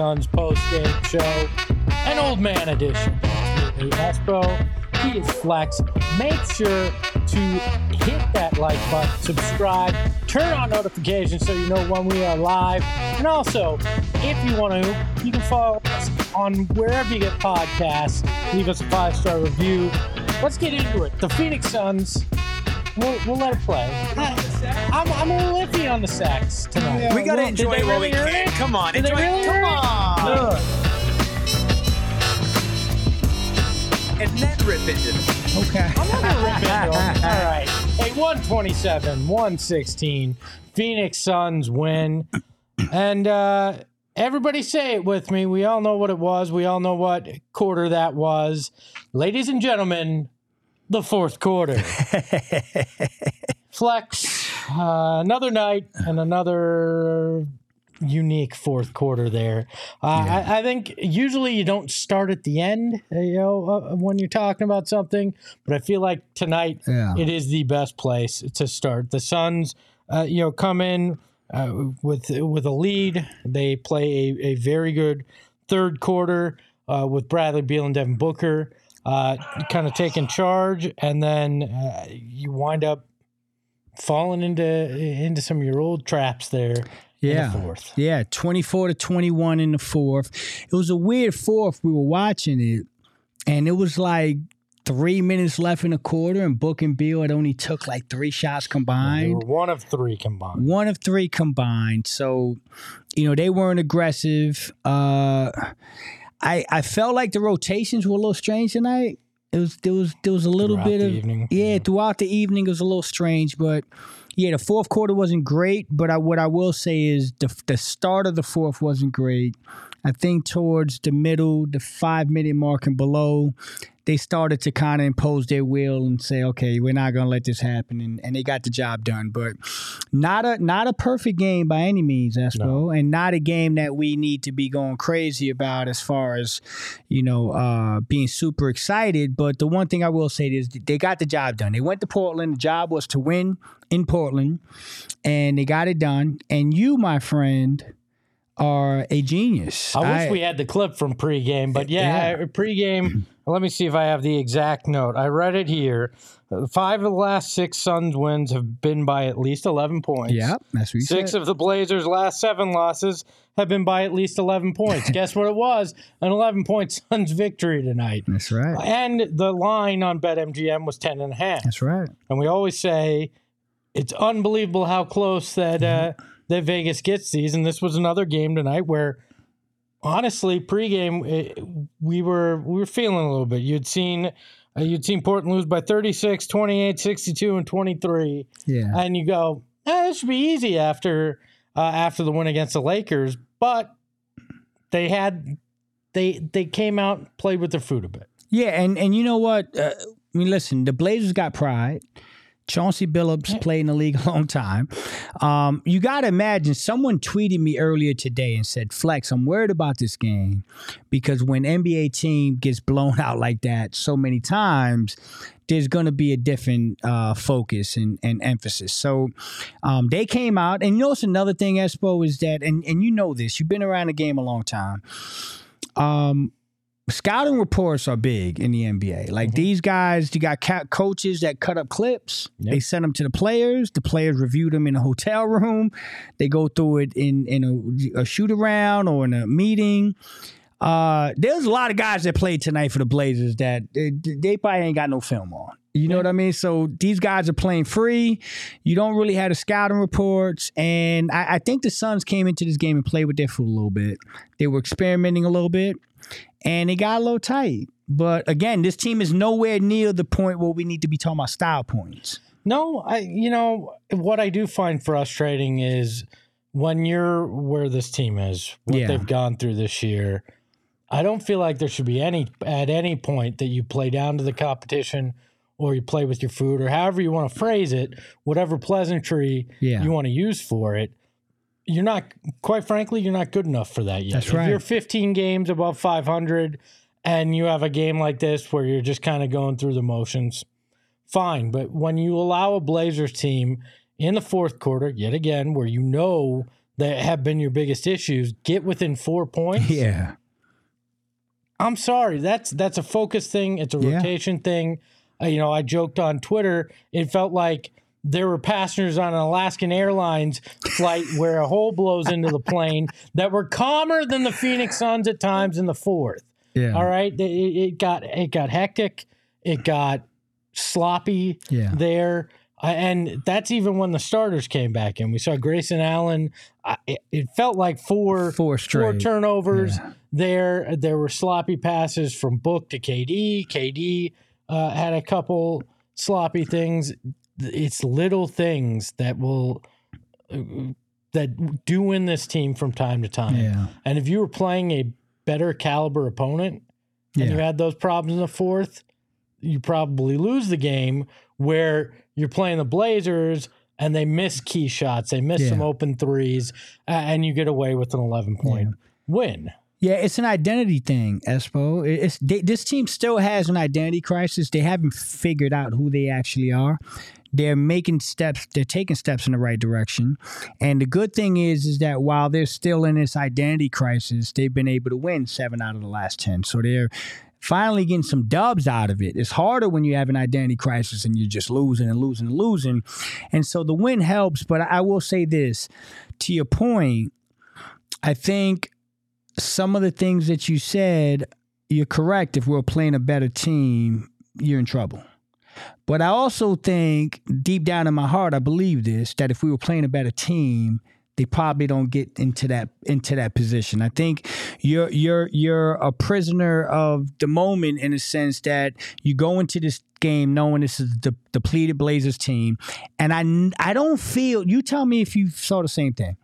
Suns post game show, an old man edition. Espo, he is Flex. Make sure to hit that like button, subscribe, turn on notifications so you know when we are live. And also, if you want to, you can follow us on wherever you get podcasts. Leave us a five star review. Let's get into it. The Phoenix Suns. We'll, we'll let it play. I, I'm, I'm a little iffy on the sacks tonight. We gotta Did enjoy what really we can. it? Come on, Did enjoy really. Come on. Ugh. And then rip into it. Okay. I'm not gonna rip into them. All right. Hey, 127, 116. Phoenix Suns win. And uh, everybody say it with me. We all know what it was. We all know what quarter that was. Ladies and gentlemen, the fourth quarter. Flex, uh, another night and another unique fourth quarter there. Uh, I, I think usually you don't start at the end, uh, you know, uh, when you're talking about something, but I feel like tonight Yeah. it is the best place to start. The Suns, uh, you know, come in uh, with with a lead. They play a, a very good third quarter uh, with Bradley Beal and Devin Booker uh, kind of taking charge, and then uh, you wind up falling into into some of your old traps there. Yeah. in the fourth. Yeah, 24 to 21 in the fourth. It was a weird fourth. We were watching it, and it was like three minutes left in the quarter, and Book and Beal had only took like three shots combined. one of three combined. One of three combined. So, you know, they weren't aggressive. Uh I I felt like the rotations were a little strange tonight. It was there was there was a little Throughout bit of evening. yeah, throughout the evening it was a little strange, but yeah, the fourth quarter wasn't great. But I, what I will say is the the start of the fourth wasn't great. I think towards the middle, the five minute mark and below, they started to kind of impose their will and say, okay, we're not going to let this happen, and, and they got the job done. But not a not a perfect game by any means, Espo, and not a game that we need to be going crazy about as far as you know uh, being super excited. But the one thing I will say is they got the job done. They went to Portland. The job was to win in Portland, and they got it done. And you, my friend, are a genius. I wish we had the clip from pregame, but yeah, Yeah. pregame. Let me see if I have the exact note. I read it here. Uh, Five of the last six Suns wins have been by at least 11 points. Yep, that's what you Six said. of the Blazers' last seven losses have been by at least 11 points. Guess what it was? An 11 point Suns victory tonight. that's right. And the line on BetMGM was 10 and a half. That's right. And we always say it's unbelievable how close that uh, that Vegas gets these. And this was another game tonight where, honestly, pregame it, we were we were feeling a little bit. You'd seen uh, you'd seen Portland lose by 36, 28, 62, and 23, Yeah. and you go, eh, this should be easy after uh, after the win against the Lakers. But they had they they came out played with their food a bit. Yeah, and and you know what? Uh, I mean, listen, the Blazers got pride. Chauncey Billups played in the league a long time. Um, you got to imagine someone tweeted me earlier today and said, Flex, I'm worried about this game because when NBA team gets blown out like that so many times, there's going to be a different uh, focus and, and emphasis. So um, they came out. And you know what's another thing, Espo, is that, and, and you know this, you've been around the game a long time. Um, scouting reports are big in the NBA. Like these guys, you got coaches that cut up clips. They send them to the players. The players review them in a hotel room. They go through it in in a, a shoot around or in a meeting. Uh, there's a lot of guys that played tonight for the Blazers that they, they probably ain't got no film on. You know what I mean? So these guys are playing free. You don't really have the scouting reports. And I, I think the Suns came into this game and played with their foot a little bit. They were experimenting a little bit and it got a little tight. But again, this team is nowhere near the point where we need to be talking about style points. No, I you know what I do find frustrating is when you're where this team is, what Yeah. they've gone through this year. I don't feel like there should be any at any point that you play down to the competition or you play with your food or however you want to phrase it, whatever pleasantry Yeah. you want to use for it. You're not quite frankly, you're not good enough for that yet. That's if you're 15 games above 500 and you have a game like this where you're just kind of going through the motions, fine. But when you allow a Blazers team in the fourth quarter, yet again, where you know that have been your biggest issues get within four points. Yeah. I'm sorry. That's that's a focus thing. It's a Yeah. rotation thing. Uh, you know, I joked on Twitter. It felt like there were passengers on an Alaskan Airlines flight where a hole blows into the plane that were calmer than the Phoenix Suns at times in the fourth. Yeah. All right, it, it got it got hectic. It got sloppy Yeah. there. Uh, and that's even when the starters came back in. We saw Grayson Allen. It, it felt like four Four turnovers Yeah. there. There were sloppy passes from Book to KD. KD uh, had a couple sloppy things. It's little things that will uh, that do win this team from time to time. Yeah. And if you were playing a better caliber opponent and Yeah. you had those problems in the fourth, you probably lose the game where you're playing the Blazers and they miss key shots, they miss Yeah. some open threes, and you get away with an 11 point win. Yeah, it's an identity thing, Espo. It's they, this team still has an identity crisis. They haven't figured out who they actually are. They're making steps. They're taking steps in the right direction. And the good thing is, is that while they're still in this identity crisis, they've been able to win seven out of the last ten. So they're finally getting some dubs out of it. It's harder when you have an identity crisis and you're just losing and losing and losing. And so the win helps. But I will say this, to your point, I think some of the things that you said, you're correct. If we're playing a better team, you're in trouble. But I also think deep down in my heart, I believe this that if we were playing a better team, they probably don't get into that into that position. I think you're you're you're a prisoner of the moment in a sense that you go into this game knowing this is the depleted Blazers team, and I I don't feel. You tell me if you saw the same thing.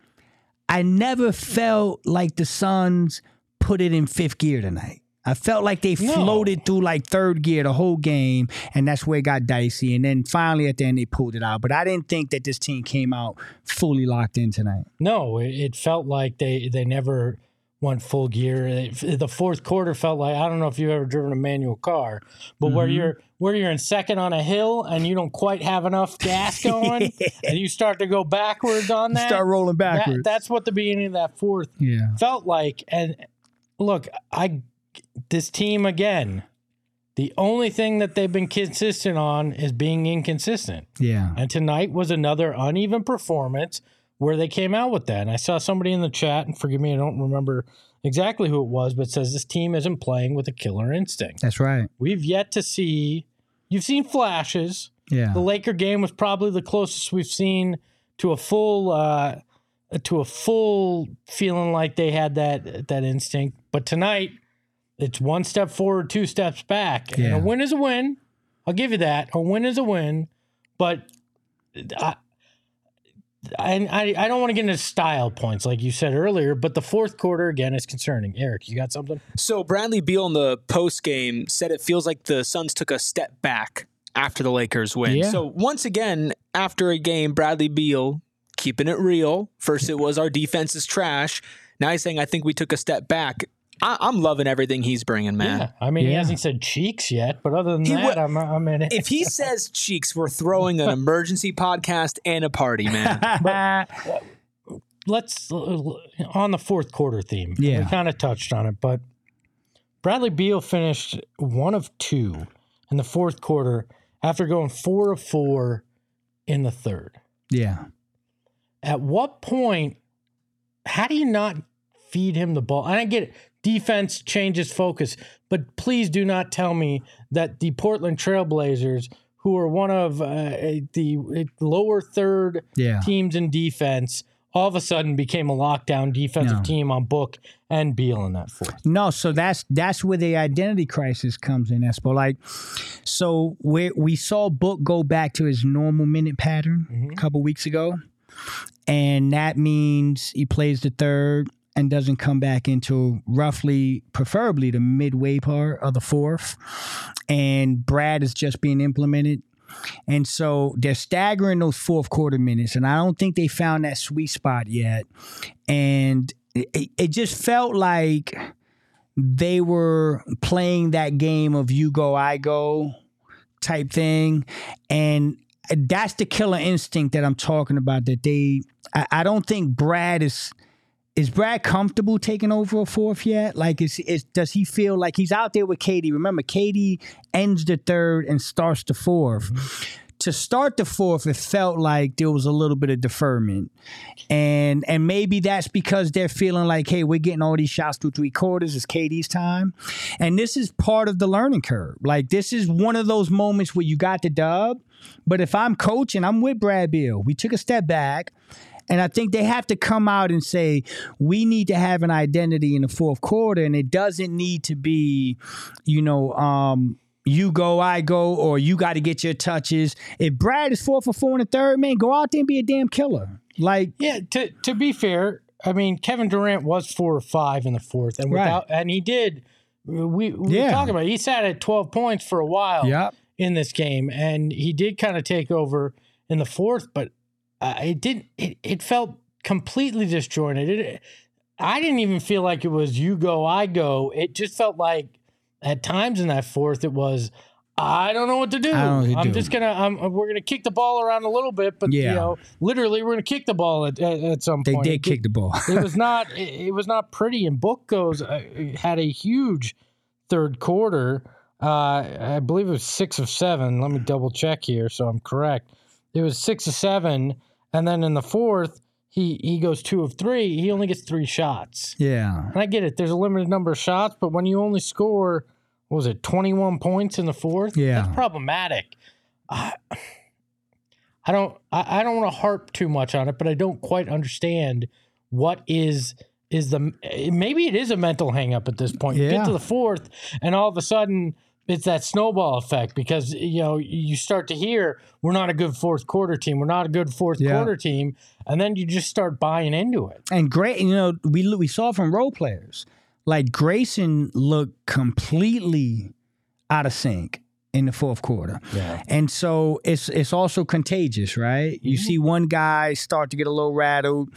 I never felt like the Suns put it in fifth gear tonight. I felt like they No. floated through like third gear the whole game, and that's where it got dicey. And then finally at the end they pulled it out. But I didn't think that this team came out fully locked in tonight. No, it, it felt like they, they never went full gear. It- the fourth quarter felt like I don't know if you've ever driven a manual car, but where Mm-hmm. you're where you're in second on a hill and you don't quite have enough gas going, and you start to go backwards on that. Start rolling that- backwards. that's what the beginning of that fourth yeah. felt like. And look, I this team again. The only thing that they've been consistent on is being inconsistent. Yeah. And tonight was another uneven performance where they came out with that. And I saw somebody in the chat, and forgive me, I don't remember exactly who it was, but says this team isn't playing with a killer instinct. That's right. We've yet to see, you've seen flashes. Yeah. The Laker game was probably the closest we've seen to a full, uh, to a full feeling like they had that that instinct. But tonight, it's one step forward, two steps back. And a win is a win. I'll give you that. A win is a win. But I, I, I I don't want to get into style points like you said earlier, but the fourth quarter again is concerning. Eric, you got something? So Bradley Beal in the post game said it feels like the Suns took a step back after the Lakers win. Yeah. So once again, after a game, Bradley Beal keeping it real. First, it was our defense is trash. Now he's saying I think we took a step back. I, I'm loving everything he's bringing, man. Yeah. I mean, he hasn't said cheeks yet, but other than He that, wa- I'm I'm in it. If he says cheeks, we're throwing an emergency podcast and a party, man. let's uh, on the fourth quarter theme. Yeah. we kind of touched on it, but Bradley Beal finished one of two in the fourth quarter after going four of four in the third. yeah. At what point? How do you not feed him the ball? And I get it. Defense changes focus, but please do not tell me that the Portland Trailblazers, who are one of uh, the lower third Yeah. teams in defense all of a sudden became a lockdown defensive No. team on Book and Beal in that fourth. No, so that's that's where the identity crisis comes in, Espo. Like, so we we saw Book go back to his normal minute pattern a couple weeks ago, and that means he plays the third and doesn't come back into roughly, preferably the midway part of the fourth, and Brad is just being implemented. And so they're staggering those fourth quarter minutes, and I don't think they found that sweet spot yet. And it, it just felt like they were playing that game of you go, I go type thing. And that's the killer instinct that I'm talking about. That they, I, I don't think Brad is. Is Brad comfortable taking over a fourth yet? Like, is, is does he feel like he's out there with KD? Remember, KD ends the third and starts the 4th mm-hmm. To start the fourth, it felt like there was a little bit of deferment, and and maybe that's because they're feeling like, hey, we're getting all these shots through three quarters. It's KD's time, and this is part of the learning curve. Like, this is one of those moments where you got the dub, but if I'm coaching, I'm with Brad Beal. We took a step back. And I think they have to come out and say, we need to have an identity in the fourth quarter. And it doesn't need to be, you know, um, you go, I go, or you got to get your touches. If Brad is four for four in the third, man, go out there and be a damn killer. Like, Yeah, to to be fair, I mean Kevin Durant was four or five in the fourth, and Right. without and he did. We, we Yeah. were talking about. it. He sat at twelve points for a while Yep. in this game, and he did kind of take over in the fourth, but uh, it didn't. It, it felt completely disjointed. It, I didn't even feel like it was you go, I go. It just felt like at times in that fourth, it was. I don't know what to do. I don't know what to I'm do. just gonna. I'm, we're gonna kick the ball around a little bit, but Yeah. you know, literally, we're gonna kick the ball at, at, at some they point. They did It kick the ball. it was not it, it was not pretty and book goes uh, had a huge third quarter uh i believe it was six of seven let me double check here so i'm correct it was six of seven and then in the fourth he he goes two of three he only gets three shots yeah. and i get it there's a limited number of shots but when you only score what was it 21 points in the fourth Yeah. that's problematic I, I don't I, I don't want to harp too much on it, but I don't quite understand what is is the maybe it is a mental hang up at this point. You get to the fourth and all of a sudden it's that snowball effect because you know you start to hear we're not a good fourth quarter team, we're not a good fourth Yeah. quarter team, and then you just start buying into it. And great, you know, we we saw from role players like Grayson looked completely out of sync in the fourth quarter. Yeah. And so it's it's also contagious, right? You see one guy start to get a little rattled.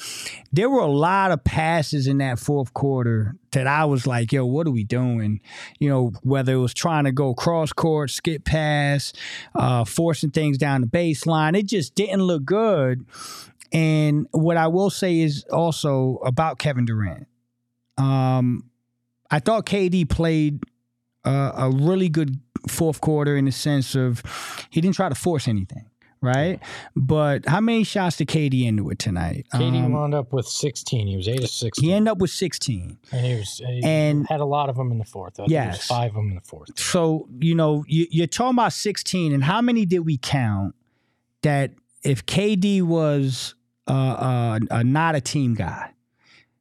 There were a lot of passes in that fourth quarter that I was like, yo, what are we doing? You know, whether it was trying to go cross court, skip pass, uh, forcing things down the baseline, it just didn't look good. And what I will say is also about Kevin Durant. Um, I thought KD played uh, a really good fourth quarter in the sense of he didn't try to force anything, right? But how many shots did KD into it tonight? KD Um, wound up with 16. He was 8 of 16. he ended up with 16. and he was he and- had a lot of them in the fourth. I think it was Yes. five of them in the fourth. So, you know, you, you're talking about 16, and how many did we count that if KD was uh, uh, uh, not a team guy,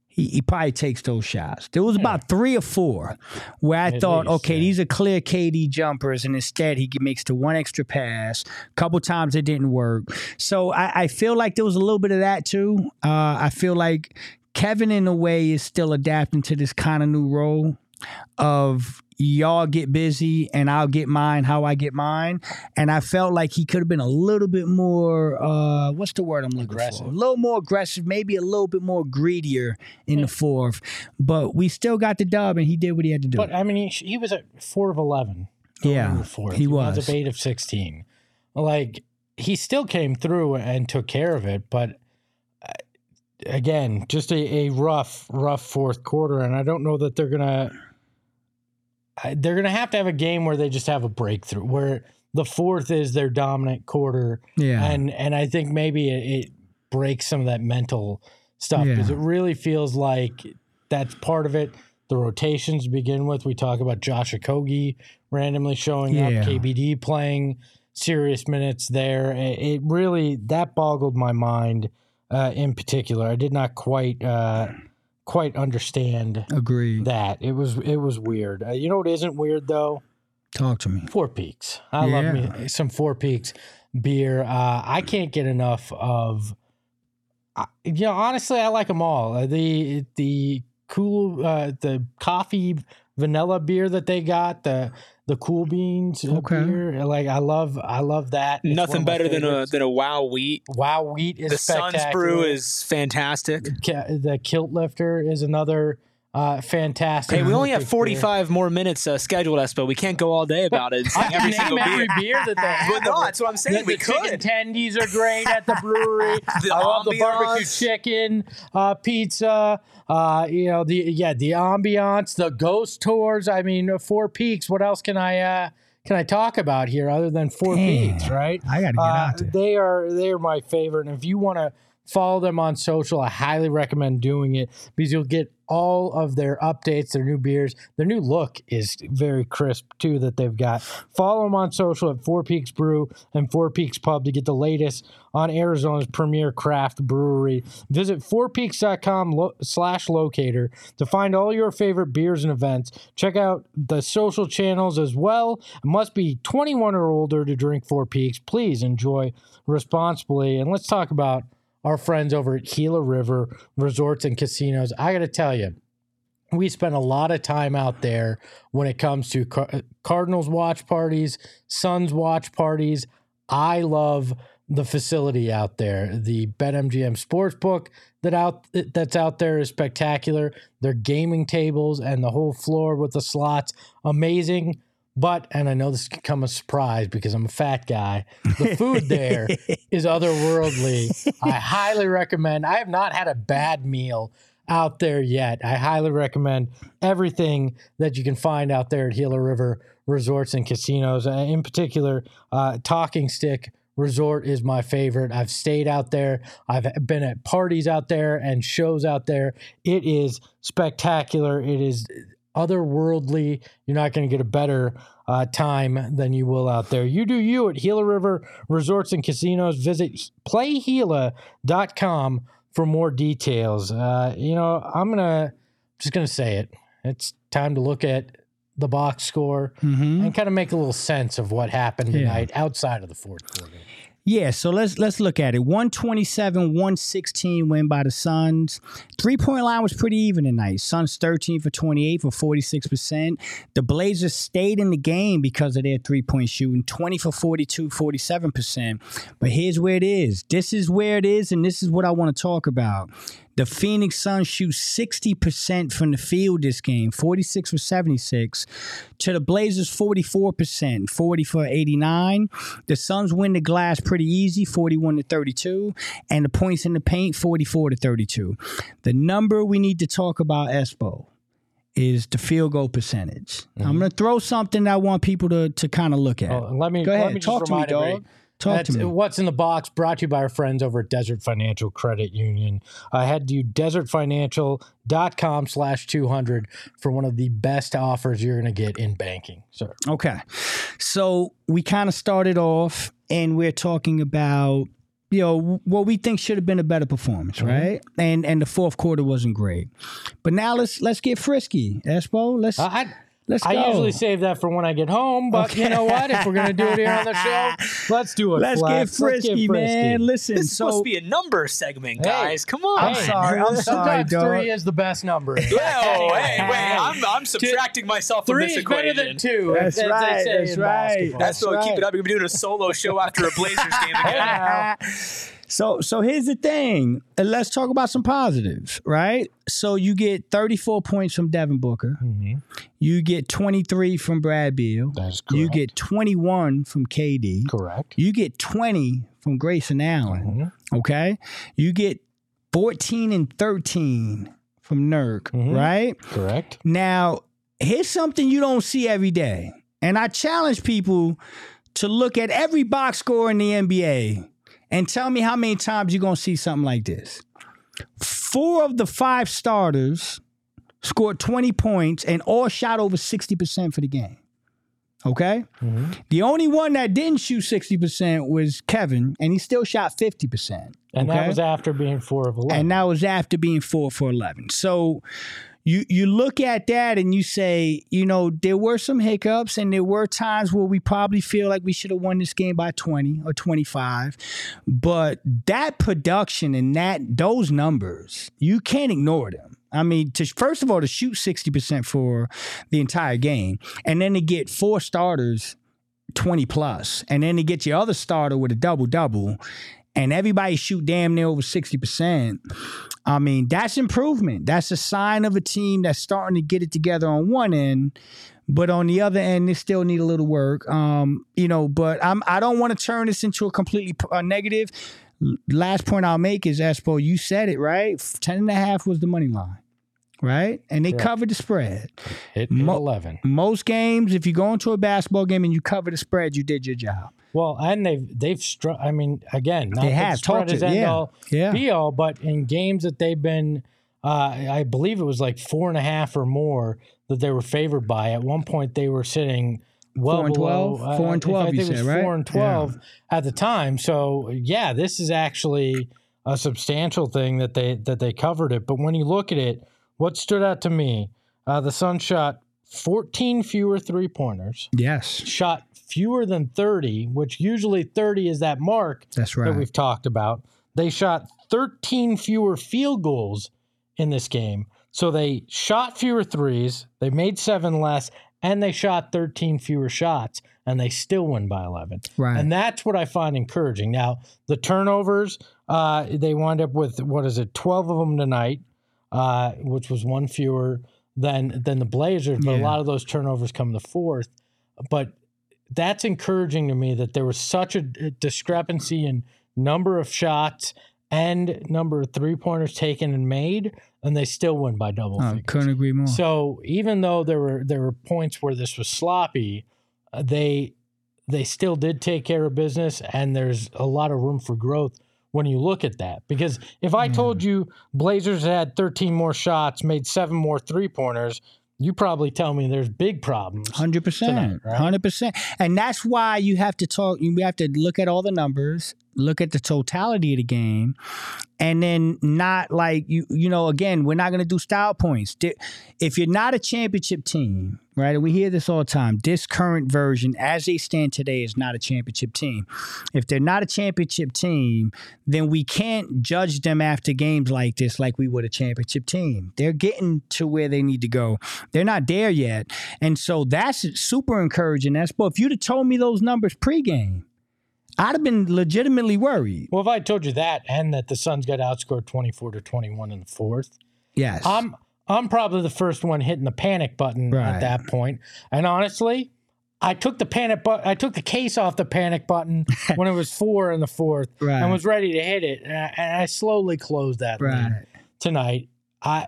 he, he probably takes those shots. There was about three or four where I At thought, least, okay, yeah. these are clear KD jumpers, and instead he makes the one extra pass. A couple times it didn't work. So I, I feel like there was a little bit of that too. Uh, I feel like Kevin, in a way, is still adapting to this kind of new role of y'all get busy and I'll get mine how I get mine. And I felt like he could have been a little bit more uh what's the word I'm looking Aggressive. for? A little more aggressive, maybe a little bit more greedier in the fourth. But we still got the dub and he did what he had to do. But I mean, he, he was at four of 11. Yeah, into the fourth. he wound was. up eight of 16. Like, he still came through and took care of it, but uh, again, just a, a rough, rough fourth quarter. And I don't know that they're going to. They're going to have to have a game where they just have a breakthrough, where the fourth is their dominant quarter. yeah. and and I think maybe it, it breaks some of that mental stuff because Yeah. it really feels like that's part of it. The rotations to begin with, we talk about Josh Okogie randomly showing Yeah. up, KBD playing serious minutes there. It, it really that boggled my mind uh, in particular. I did not quite uh, quite understand Agree. that. It was it was weird. Uh, you know what isn't weird though? Talk to me. Four Peaks. I Yeah. love me some Four Peaks beer. Uh, I can't get enough of. I you know, honestly, I like them all. Uh, The the cool, uh, the coffee vanilla beer that they got, the the cool beans Okay. beer. Like I love, I love that. It's Nothing of my better than a than a wow wheat. wow wheat is The Sun's spectacular. brew is fantastic. Ki- the kilt lifter is another Uh, fantastic. Hey, we only have Perfect beer. 45 more minutes uh, scheduled, Espo. We can't go all day about it. and saying every Name single every beer. beer that they have. But no, that's what I'm saying. The, we the chicken could. tendies are great at the brewery. The I love the barbecue chicken, uh, pizza. Uh, you know the yeah the ambiance, the ghost tours. I mean, Four Peaks. What else can I uh, can I talk about here other than Four Damn. Peaks? Right. I gotta get Uh, out they are they are my favorite. And if you want to follow them on social, I highly recommend doing it because you'll get all of their updates, their new beers, their new look is very crisp too that they've got. Follow them on social at Four Peaks Brew and Four Peaks Pub to get the latest on Arizona's premier craft brewery. Visit fourpeaks.com lo- slash locator to find all your favorite beers and events. Check out the social channels as well. It must be 21 or older to drink Four Peaks. Please enjoy responsibly. And let's talk about our friends over at Gila River Resorts and Casinos. I got to tell you, we spend a lot of time out there when it comes to Car- Cardinals watch parties, Suns watch parties. I love the facility out there. The BetMGM Sportsbook that out that's out there is spectacular. Their gaming tables and the whole floor with the slots, amazing. But and I know this can come as a surprise because I'm a fat guy. The food there is otherworldly. I highly recommend. I have not had a bad meal out there yet. I highly recommend everything that you can find out there at Gila River Resorts and Casinos. Uh, In particular, uh, Talking Stick Resort is my favorite. I've stayed out there. I've been at parties out there and shows out there. It is spectacular. It is otherworldly. You're not going to get a better uh, time than you will out there. You do you at Gila River Resorts and Casinos. Visit playgila.com for more details. Uh, you know, I'm gonna just gonna say it. It's time to look at the box score Mhm. and kind of make a little sense of what happened Yeah. tonight outside of the fourth quarter. Yeah, so let's let's look at it. 127, 116 win by the Suns. Three point line was pretty even tonight. Suns 13 for 28 for 46%. The Blazers stayed in the game because of their three point shooting, 20 for 42, 47%. But here's where it is. This is where it is, and this is what I want to talk about. The Phoenix Suns shoot 60% from the field this game, 46 for 76. To the Blazers, 44%, 40 for 89. The Suns win the glass pretty easy, 41 to 32. And the points in the paint, 44 to 32. The number we need to talk about, Espo, is the field goal percentage. I'm mm-hmm. going to throw something that I want people to, to kind of look at. Oh, let me Go let ahead, me just talk to me, dog. Talk to That's me. What's in the box brought to you by our friends over at Desert Financial Credit Union. I Uh, head to desertfinancial.com slash 200 for one of the best offers you're going to get in banking, sir. Okay. So we kind of started off and we're talking about you know what we think should have been a better performance, right? And and the fourth quarter wasn't great. But now let's let's get frisky, Espo. Let's Uh, I, let's go. I usually save that for when I get home, but you know what? If we're going to do it here on the show, let's do it. let's Flex. get frisky, man. Listen, This is so supposed to be a number segment, Hey. guys. Come on. I'm sorry, I'm sorry, Sometimes three is the best number. Whoa, oh, hey, wait. I'm, I'm subtracting myself from Three this is better than two. That's as they right, say that's right. basketball. That's what That's keep it up. You're gonna be doing a solo show after a Blazers game again. So so here's the thing. Let's talk about some positives, right? So you get 34 points from Devin Booker. You get 23 from Brad Beal. That is correct. You get 21 from KD. correct. You get 20 from Grayson Allen. Mhm. Okay. You get 14 and 13 from Nurk, Mhm. right? Correct. Now, here's something you don't see every day. And I challenge people to look at every box score in the NBA and tell me how many times you're going to see something like this. Four of the five starters scored 20 points and all shot over 60% for the game. Okay? Mm-hmm. The only one that didn't shoot 60% was Kevin, and he still shot 50%. And okay? that was after being four of 11. and that was after being four for eleven. So you you look at that and you say, you know, there were some hiccups and there were times where we probably feel like we should have won this game by twenty or twenty five, but that production and that those numbers, you can't ignore them. I mean, to first of all, to shoot sixty percent for the entire game, and then to get four starters 20 plus, and then to get your other starter with a double double, and everybody shoot damn near over 60%, I mean, that's improvement. That's a sign of a team that's starting to get it together on one end. But on the other end, they still need a little work. Um, you know, but I'm I don't want to turn this into a completely uh, negative. Last point I'll make is Espo, you said it, right? 10 and a half was the money line. Right? And they covered the spread. Hit, hit Mo- 11. Most games, if you go into a basketball game and you cover the spread, you did your job. Well, and they've they've struck. I mean, again, not They have the spread talked is it, yeah. all Yeah. be all, but in games that they've been, uh, I believe it was like four and a half or more that they were favored by. At one point, they were sitting well Four and below 12? uh, Four and I think 12 it was said, right? Four and Yeah. twelve at the time. So yeah, this is actually a substantial thing that they that they covered it. But when you look at it, what stood out to me, uh, the Sun shot 14 fewer three pointers Yes, shot fewer than 30, which usually 30 is that mark that's that we've talked about. They shot 13 fewer field goals in this game. So they shot fewer threes, they made seven less, and they shot 13 fewer shots, and they still win by 11. Right. And that's what I find encouraging. Now, the turnovers, uh, they wound up with, what is it, 12 of them tonight, uh, which was one fewer than than the Blazers, but a lot of those turnovers come in the fourth. But that's encouraging to me that there was such a discrepancy in number of shots and number of three pointers taken and made, and they still win by double figures. couldn't agree more. So even though there were there were points where this was sloppy, uh, they they still did take care of business, and there's a lot of room for growth when you look at that. Because if I told you Blazers had 13 more shots, made seven more three pointers, you probably tell me there's big problems. Hundred percent, hundred percent, and that's why you have to talk. You have to look at all the numbers, look at the totality of the game, and then not like you. You know, again, we're not going to do style points. If you're not a championship team, right? And we hear this all the time. This current version, as they stand today, is not a championship team. If they're not a championship team, then we can't judge them after games like this like we would a championship team. They're getting to where they need to go. They're not there yet. And so that's super encouraging. That's but if you'd have told me those numbers pregame, I'd have been legitimately worried. Well, if I told you that and that the Suns got outscored 24 to 21 in the fourth, Yes. I'm I'm probably the first one hitting the panic button Right. at that point. And honestly, I took the panic but I took the case off the panic button when it was four in the fourth Right. and was ready to hit it. And I, and I slowly closed that right. tonight. I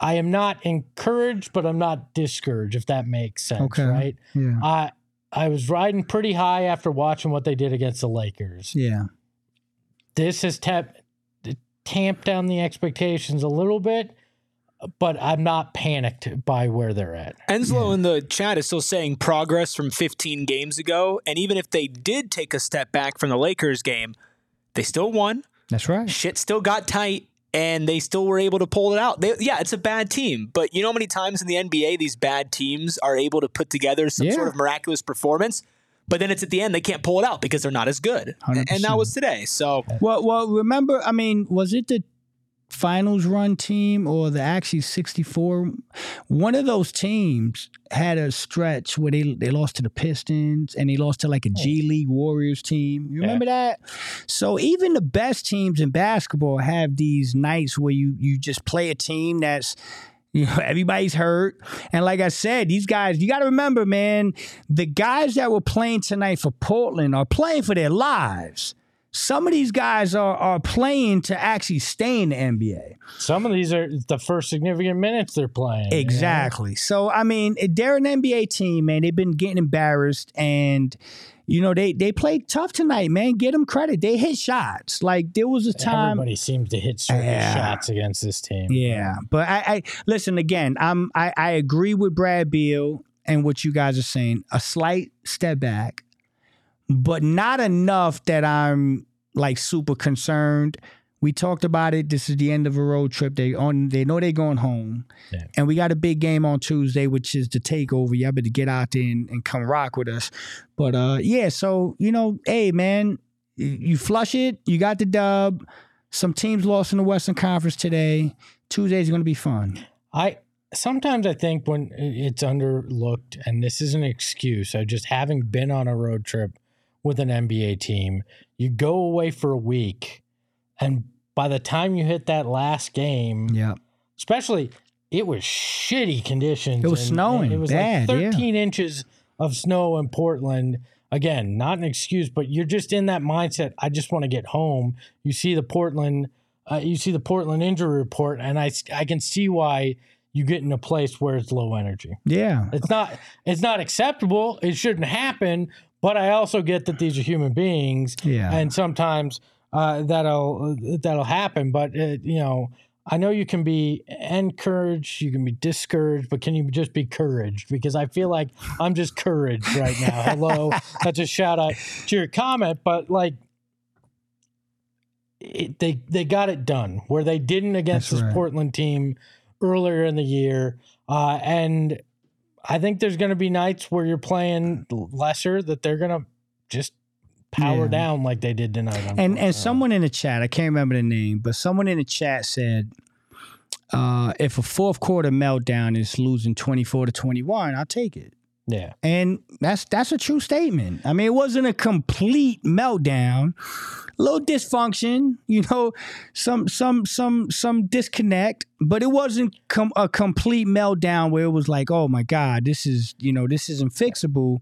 I am not encouraged, but I'm not discouraged, if that makes sense. Okay. Right. Yeah. I I was riding pretty high after watching what they did against the Lakers. Yeah. This has tap, tamped down the expectations a little bit, but I'm not panicked by where they're at. Enslow in the chat is still saying progress from 15 games ago. And even if they did take a step back from the Lakers game, they still won. That's right. Shit still got tight and they still were able to pull it out. They, yeah, it's a bad team, but you know how many times in the NBA these bad teams are able to put together some Yeah. sort of miraculous performance, but then it's at the end they can't pull it out because they're not as good. And that was today. So Well, well, remember, I mean, was it the finals run team or the actually 64? One of those teams had a stretch where they they lost to the Pistons and they lost to like a oh. G League Warriors team. You remember that? So even the best teams in basketball have these nights where you you just play a team that's you know, everybody's hurt. And like I said, these guys, you got to remember, man, the guys that were playing tonight for Portland are playing for their lives. Some of these guys are, are playing to actually stay in the NBA. Some of these are the first significant minutes they're playing. you know? Exactly. So, I mean, they're an NBA team, man. They've been getting embarrassed. And, you know, they, they played tough tonight, man. Get them credit. They hit shots. Like, there was a time. Everybody seems to hit certain Yeah. shots against this team. Yeah, but I, I listen again. I'm I, I agree with Brad Beal and what you guys are saying. A slight step back, but not enough that I'm like super concerned. We talked about it. This is the end of a road trip. They on they know they're going home. Yeah. And we got a big game on Tuesday, which is the takeover. Y'all better get out there and, and come rock with us. But uh yeah, so you know, hey man, you- flush it, you got the dub. Some teams lost in the Western Conference today. Tuesday's gonna be fun. I sometimes I think when it's underlooked, and this is an excuse, I just having been on a road trip with an NBA team. You go away for a week, and by the time you hit that last game, Yeah. especially it was shitty conditions. It was snowing It was bad, like 13 inches of snow in Portland. Again, not an excuse, but you're just in that mindset. I just want to get home. You see the Portland, uh, you see the Portland injury report, and I I can see why you get in a place where it's low energy. Yeah. It's not it's not acceptable. It shouldn't happen. But I also get that these are human beings, Yeah. and sometimes uh, that'll that'll happen. But uh, you know, I know you can be encouraged, you can be discouraged, but can you just be couraged? Because I feel like I'm just couraged right now. Hello, that's a shout out to your comment, but like. It, they they got it done where they didn't against That's this right. Portland team earlier in the year, uh, and I think there's going to be nights where you're playing lesser that they're going to just power Yeah. down like they did tonight. And and someone in the chat, I can't remember the name, but someone in the chat said, uh, if a fourth quarter meltdown is losing twenty four to twenty one, I'll take it. Yeah, And that's that's a true statement. I mean, it wasn't a complete meltdown. A little dysfunction, you know, some some some some disconnect, but it wasn't com- a complete meltdown where it was like, oh my god, this is you know this isn't fixable.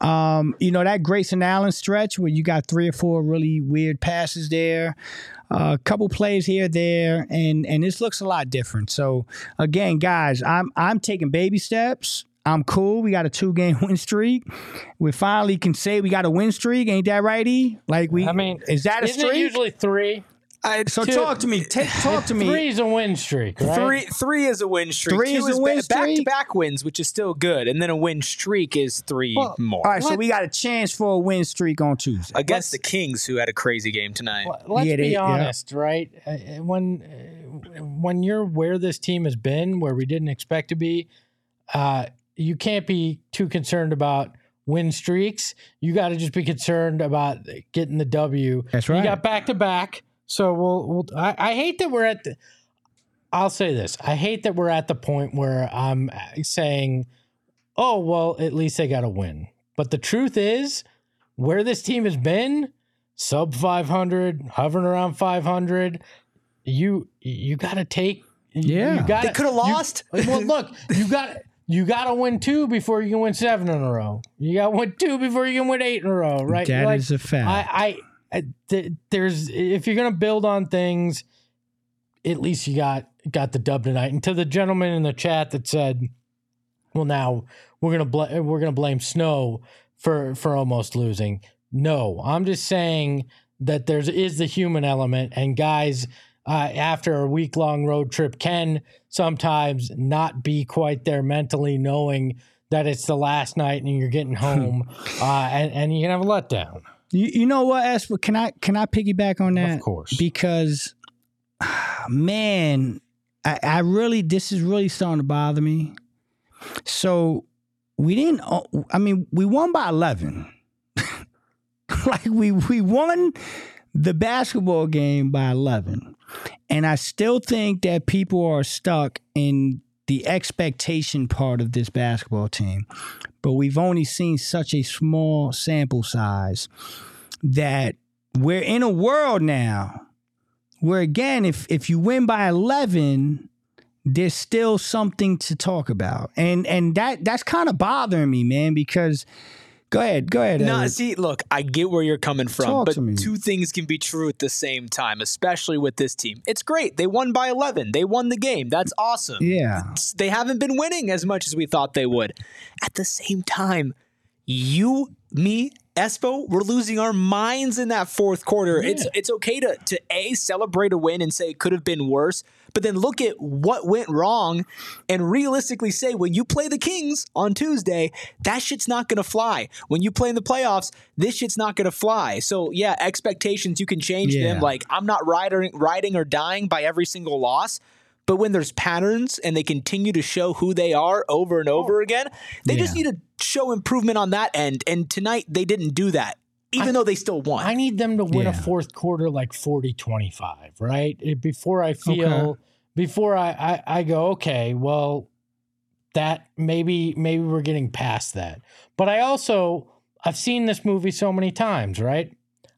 Um, you know that Grayson Allen stretch where you got three or four really weird passes there, a couple plays here there, and and this looks a lot different. So again, guys, I'm I'm taking baby steps. I'm cool. We got a two game win streak. We finally can say we got a win streak. Ain't that right, E? Like we, I mean, is that a isn't it streak? usually three? I, so two- talk to me. Take, talk to me. Three's a win streak, right? Three three is a win streak. Three Two is a win streak. back to back wins, which is still good, and then a win streak is three Well, more All right, so we got a chance for a win streak on Tuesday. against the Kings, who had a crazy game tonight. Let's Yeah, they- be yeah. honest, right? Uh, When uh, when you're where this team has been, where we didn't expect to be, uh, you can't be too concerned about win streaks. You got to just be concerned about getting the W. That's right. You got back to back. So we'll. we'll I, I hate that we're at the. I'll say this. I hate that we're at the point where I'm saying, "Oh well, at least they got a win." But the truth is, where this team has been, sub 500, hovering around 500, you you got to take. Yeah. you gotta, They coulda you- lost. well, look, you got you got to win two before you can win seven in a row. You got to win two before you can win eight in a row, right? That is Like, a fact. I, I, I th- there's if you're gonna build on things, at least you got got the dub tonight. And to the gentleman in the chat that said, "Well, now we're gonna bl- we're gonna blame Snow for for almost losing." No, I'm just saying that there's is the human element, and guys. Uh, after a week long road trip, can sometimes not be quite there mentally, knowing that it's the last night and you're getting home, uh, and, and you can have a letdown. you, you know what, Espo? Can I can I piggyback on that? Of course. because man I, I really this is really starting to bother me so we didn't uh, i mean we won by 11 like we we won the basketball game by 11 and i still think that people are stuck in the expectation part of this basketball team. But we've only seen such a small sample size that we're in a world now where again if if you win by 11 there's still something to talk about. And and that that's kind of bothering me man because go ahead go ahead No, see, look, I get where you're coming from, Talk but two things can be true at the same time, especially with this team. It's great. They won by 11. They won the game. That's awesome. yeah They haven't been winning as much as we thought they would. At the same time, you, me, Espo, we're losing our minds in that fourth quarter. It's it's okay to to a celebrate a win and say it could have been worse, but then look at what went wrong and realistically say when you play the Kings on Tuesday, that shit's not gonna fly. When you play in the playoffs, this shit's not gonna fly. So yeah, expectations you can change Yeah. them. Like I'm not riding riding or dying by every single loss. But when there's patterns and they continue to show who they are over and over oh. again, they just need to show improvement on that end. And tonight they didn't do that, even though they still won. I need them to win a fourth quarter like 40 25, right? It- Before I feel, Okay. before I, I, I go, okay, well, that maybe, maybe we're getting past that. But I also, I've seen this movie so many times, right?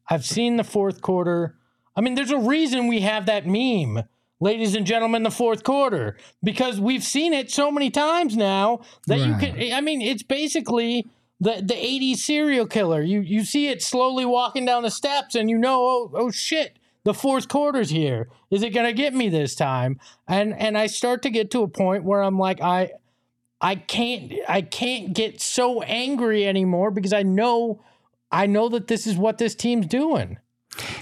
I've seen the fourth quarter. I mean, there's a reason we have that meme, ladies and gentlemen, the fourth quarter, because we've seen it so many times now that you can. I mean, it's basically the the '80s serial killer. You you see it slowly walking down the steps, and you know, oh oh shit, the fourth quarter's here. Is it gonna get me this time? And and I start to get to a point where I'm like, I I can't I can't get so angry anymore because I know I know that this is what this team's doing.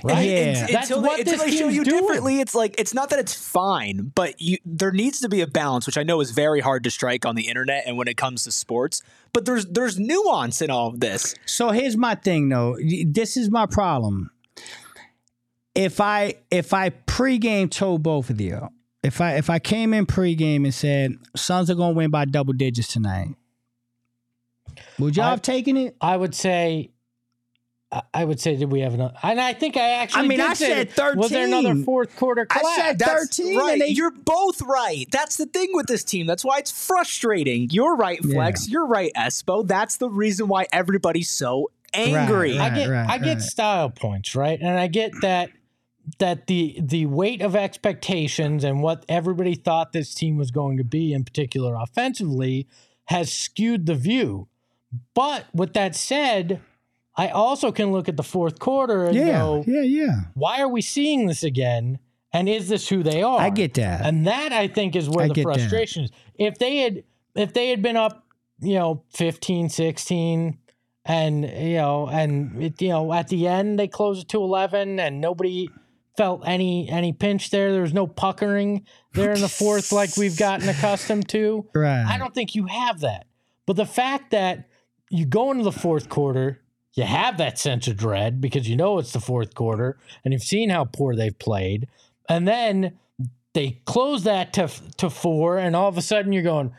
Right? Yeah. It's- That's until what they, until this they show team's you doing. differently, it's like it's not that it's fine, but you there needs to be a balance, which I know is very hard to strike on the internet and when it comes to sports. But there's there's nuance in all of this. So here's my thing though. This is my problem. If I if I pregame told both of you, if I if I came in pregame and said Suns are gonna win by double digits tonight, would y'all I- have taken it? I would say I- I would say did we have another and I think I actually I mean, did I say said that. Was there another fourth quarter I said 13 right. and they- You're both right. That's the thing with this team. That's why it's frustrating. You're right, Flex. You're right, Espo. That's the reason why everybody's so angry. Right, I get right, I get right. style points, right? And I get that that the the weight of expectations and what everybody thought this team was going to be in particular offensively has skewed the view. But with that said, I also can look at the fourth quarter and Yeah, go, yeah, yeah. why are we seeing this again? And is this who they are? I get that. And that I think is where I the frustration is. If they had if they had been up, you know, 15, 16 and you know, and it, you know, at the end they closed it to 11 and nobody felt any any pinch there. There was no puckering there in the fourth like we've gotten accustomed to. Right. I don't think you have that. But the fact that you go into the fourth quarter, you have that sense of dread because you know it's the fourth quarter and you've seen how poor they've played. And then they close that to to four, and all of a sudden you're going,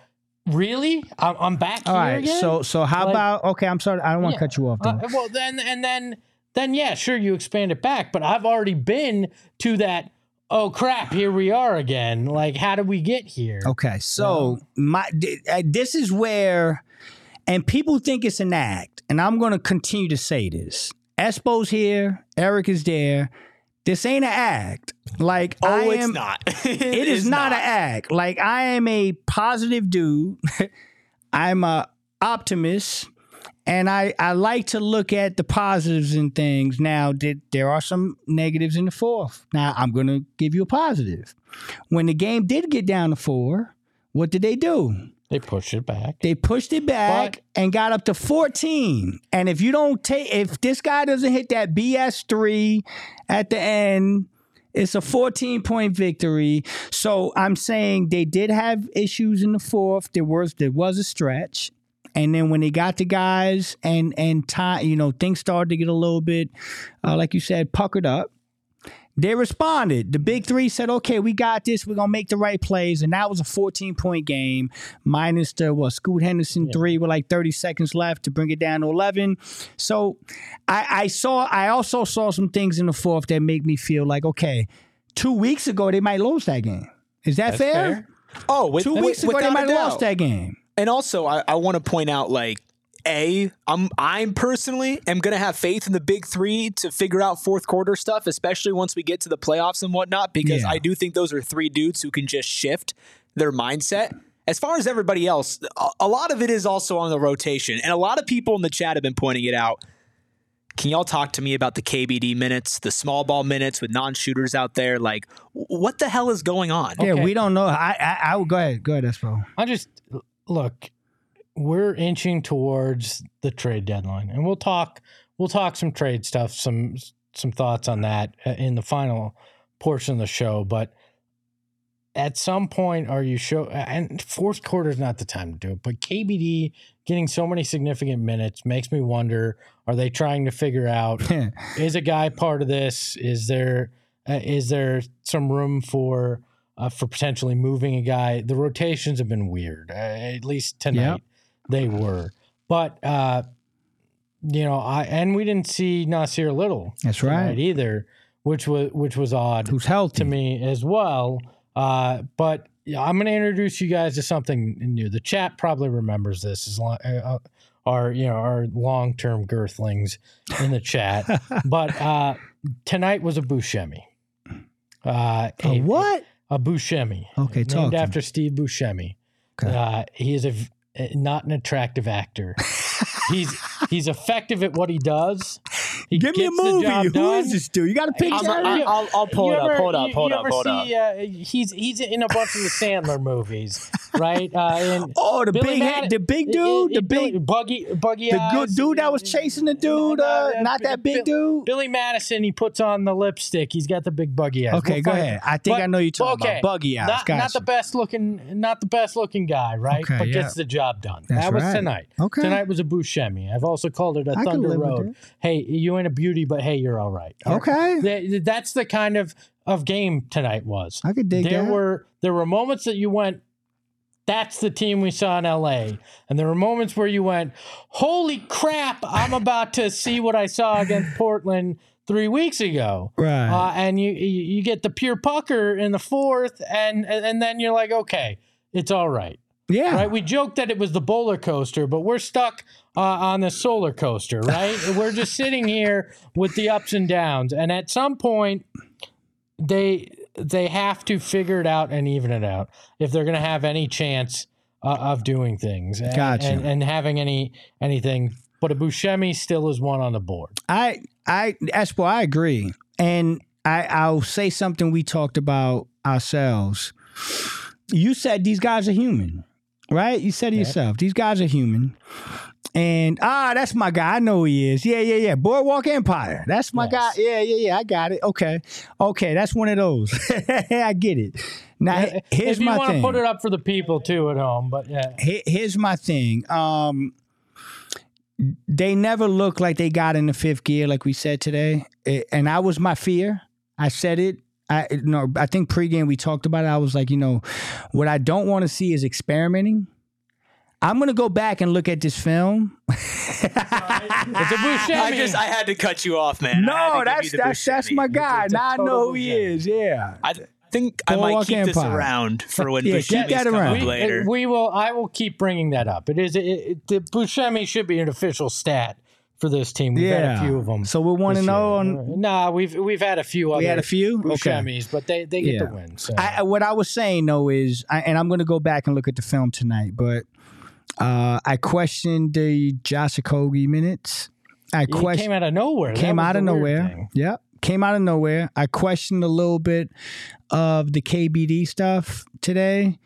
Really? I'm, I'm back All here right. again? So so how Like- about okay, I'm sorry, I don't want to Yeah. cut you off. Uh, well, then and then then yeah, sure you expand it back, but I've already been to that. Oh crap! Here we are again. Like, how did we get here? Okay, so my uh, this is where, and people think it's an act, and I'm going to continue to say this. Espo's here, Eric is there. This ain't an act. Like oh, I it's am, not. it is not, an act. Like I am a positive dude. I'm a optimist, and I I like to look at the positives in things. Now, did there are some negatives in the fourth? Now I'm going to give you a positive. When the game did get down to four, what did they do? They pushed it back. They pushed it back But- and got up to 14. And if you don't take, if this guy doesn't hit that BS three at the end, it's a 14 point victory. So I'm saying they did have issues in the fourth. There was there was a stretch. And then when they got the guys and and time, you know, things started to get a little bit, uh, like you said, puckered up. They responded. The big three said, "Okay, we got this. We're gonna make the right plays." And that was a 14 point game, minus the what Scoot Henderson three with like 30 seconds left to bring it down to 11. So, I, I saw. I also saw some things in the fourth that make me feel like, okay, two weeks ago they might lose that game. Is that That's fair? fair. Oh, with, Two with- weeks ago they might have lost that game. And also, I, I want to point out, like, a, I'm I'm personally am gonna have faith in the big three to figure out fourth quarter stuff, especially once we get to the playoffs and whatnot, because Yeah. I do think those are three dudes who can just shift their mindset. As far as everybody else, a, a lot of it is also on the rotation, and a lot of people in the chat have been pointing it out. Can y'all talk to me about the KBD minutes, the small ball minutes with non-shooters out there? Like, what the hell is going on? Yeah, Okay. we don't know. I I, I would go ahead. Go ahead, Espo. I just look, we're inching towards the trade deadline, and we'll talk. We'll talk some trade stuff, some some thoughts on that uh, in the final portion of the show. But at some point, are you show? And fourth quarter is not the time to do it. But KBD getting so many significant minutes makes me wonder: Are they trying to figure out is a guy part of this? Is there uh, is there some room for uh, for potentially moving a guy? The rotations have been weird. Uh, at least tonight Yep. They were. But uh, you know, I and we didn't see Nassir Little That's right. either, which was which was odd Who's healthy? to me as well. Uh, but I'm going to introduce you guys to something new. The chat probably remembers this as long, uh, our you know our long term girthlings in the chat. but uh, tonight was a Buscemi. Uh, A a- what? A Buscemi. Okay, named me. after Steve Buscemi. Okay. Uh, he is a uh, not an attractive actor. he's he's effective at what he does. He Give me a movie. job Who done. is this dude? You got a picture? I'm- of him? I- I'll- I'll pull You it up, ever- hold up, hold up, hold up. see, Uh, he's he's in a bunch of the Sandler movies, right? Uh, and oh, the Billy big Mad- head, the big dude, it- the it- Billy- big, buggy buggy the eyes. good dude that was chasing the dude. Uh, not that big Bill- dude. Billy Madison, he puts on the lipstick. He's got the big buggy eyes. Okay, We'll go find- ahead. I think but- I know you're talking okay, about buggy eyes. Not, not the best looking, not the best looking guy, right? Okay, but yeah. gets the job done. That's that was right. tonight. Okay. Tonight was a Buscemi. I've also called it a I Thunder Road. Hey, you ain't a beauty, but hey, you're all right. Okay. Th- That's the kind of of game tonight was. I could dig there that. were there were moments that you went that's the team we saw in LA and there were moments where you went holy crap I'm about to see what I saw against Portland 3 weeks ago Right. uh, and you, you get the pure pucker in the fourth and and then you're like okay it's all right yeah. right we joked that it was the bowler coaster but we're stuck uh, on the solar coaster right we're just sitting here with the ups and downs and at some point they they have to figure it out and even it out if they're going to have any chance uh, of doing things and, Gotcha. and, and having any anything but a Buscemi still is one on the board I I Espo, I agree. And I, I'll say something we talked about ourselves. You said these guys are human, right? You said it yourself. These guys are human. And ah, that's my guy. I know who he is. Yeah, yeah, yeah. Boardwalk Empire. That's my guy. Yeah, yeah, yeah. I got it. Okay. Okay, that's one of those. I get it. Now here's if you my want thing. to put it up for the people too at home but yeah here's my thing. Um, they never look like they got in the fifth gear, like we said today, It- and that was my fear. I said it. I no, I think pregame we talked about it. I was like, you know, what I don't want to see is experimenting. I'm gonna go back and look at this film. it's a Buscemi I just I had to cut you off, man. I had to no, that's that's that's my guy. It's a Now I know who he Buscemi. is. Yeah. I think I might Boardwalk keep this around for when Yeah, Buscemi's keep that around. up We, later. we will. I will keep bringing that up. It is. It, it, the Buscemi should be an official stat for this team. We've had a few of them. So we're one and zero on. Nah, we've we've had a few. Other We had a few. Okay. But they they get Yeah. the win. So. I, what I was saying though is, I, and I'm going to go back and look at the film tonight, but uh, I questioned the Josh Okogie minutes. I He questioned came out of nowhere. Came out of nowhere. Yep, came out of nowhere. I questioned a little bit of the KBD stuff today.